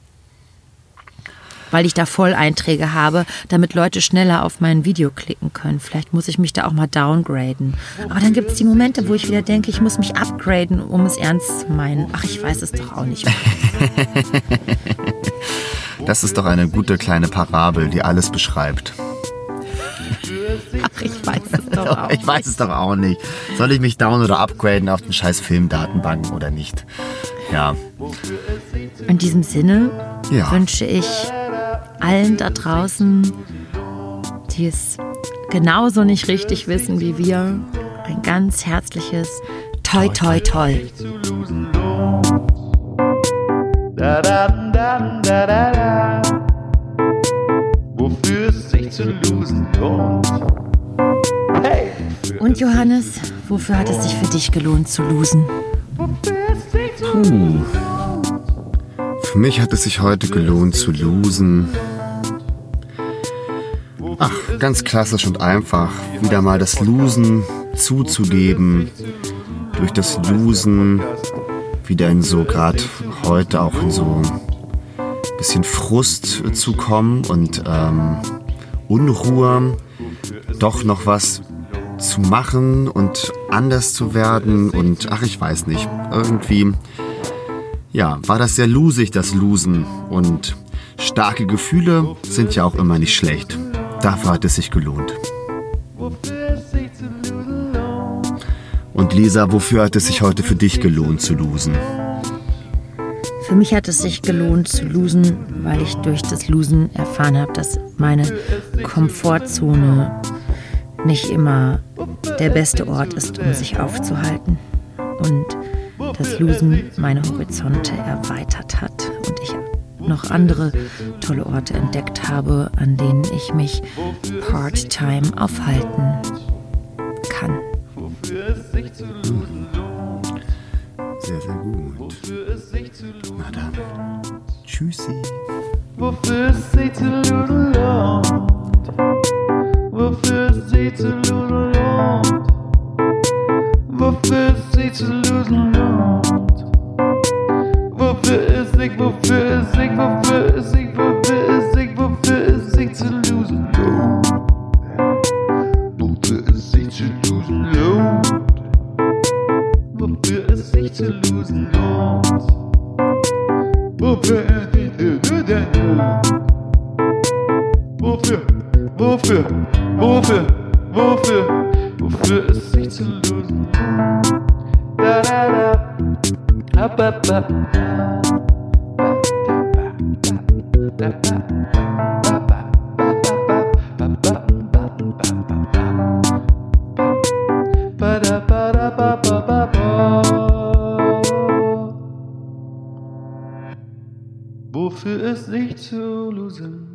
Speaker 3: weil ich da Volleinträge habe, damit Leute schneller auf mein Video klicken können. Vielleicht muss ich mich da auch mal downgraden. Aber dann gibt es die Momente, wo ich wieder denke, ich muss mich upgraden, um es ernst zu meinen. Ach, ich weiß es doch auch nicht.
Speaker 2: Das ist doch eine gute kleine Parabel, die alles beschreibt.
Speaker 3: Ach, ich weiß es doch auch.
Speaker 2: Ich weiß es doch auch nicht. Soll ich mich down- oder upgraden auf den scheiß Filmdatenbanken oder nicht? Ja.
Speaker 3: In diesem Sinne
Speaker 2: Ja.
Speaker 3: wünsche ich allen da draußen, die es genauso nicht richtig wissen wie wir, ein ganz herzliches Toi Toi Toi.
Speaker 5: Da da da da da da. Wofür sich zu losen lohnt. Hey!
Speaker 3: Und Johannes, wofür hat es sich für dich gelohnt zu losen?
Speaker 2: Puh. Für mich hat es sich heute gelohnt zu losen. Ach, ganz klassisch und einfach. Wieder mal das Losen zuzugeben. Durch das Losen wieder in so, gerade heute auch in so ein bisschen Frust zu kommen und ähm, Unruhe. Doch noch was zu machen und anders zu werden und ach, ich weiß nicht. Irgendwie, ja, war das sehr lusig, das Losen. Und starke Gefühle sind ja auch immer nicht schlecht. Dafür hat es sich gelohnt. Und Lisa, wofür hat es sich heute für dich gelohnt zu losen?
Speaker 3: Für mich hat es sich gelohnt zu losen, weil ich durch das Losen erfahren habe, dass meine Komfortzone nicht immer der beste Ort ist, um sich aufzuhalten. Und das Losen meine Horizonte erweitert hat und ich noch andere tolle Orte entdeckt habe, an denen ich mich part-time aufhalten kann.
Speaker 2: Sehr, sehr gut. Na dann. Tschüssi.
Speaker 5: Wofür es sich zu losen lohnt. Wofür es sich zu losen lohnt. Wofür es sich zu losen lohnt. Wofür es sich, wofür es sich, wofür es sich, wofür es sich, wofür es sich zu losen lohnt. Wofür es sich zu losen lohnt. Wofür es sich zu losen lohnt. Wofür es sich zu losen. Wofür, wofür, wofür, wofür, wofür es sich zu lösen lohnt. Da da da, ab ab ab. Da, da, ba, ba, mochte es nicht zu lösen.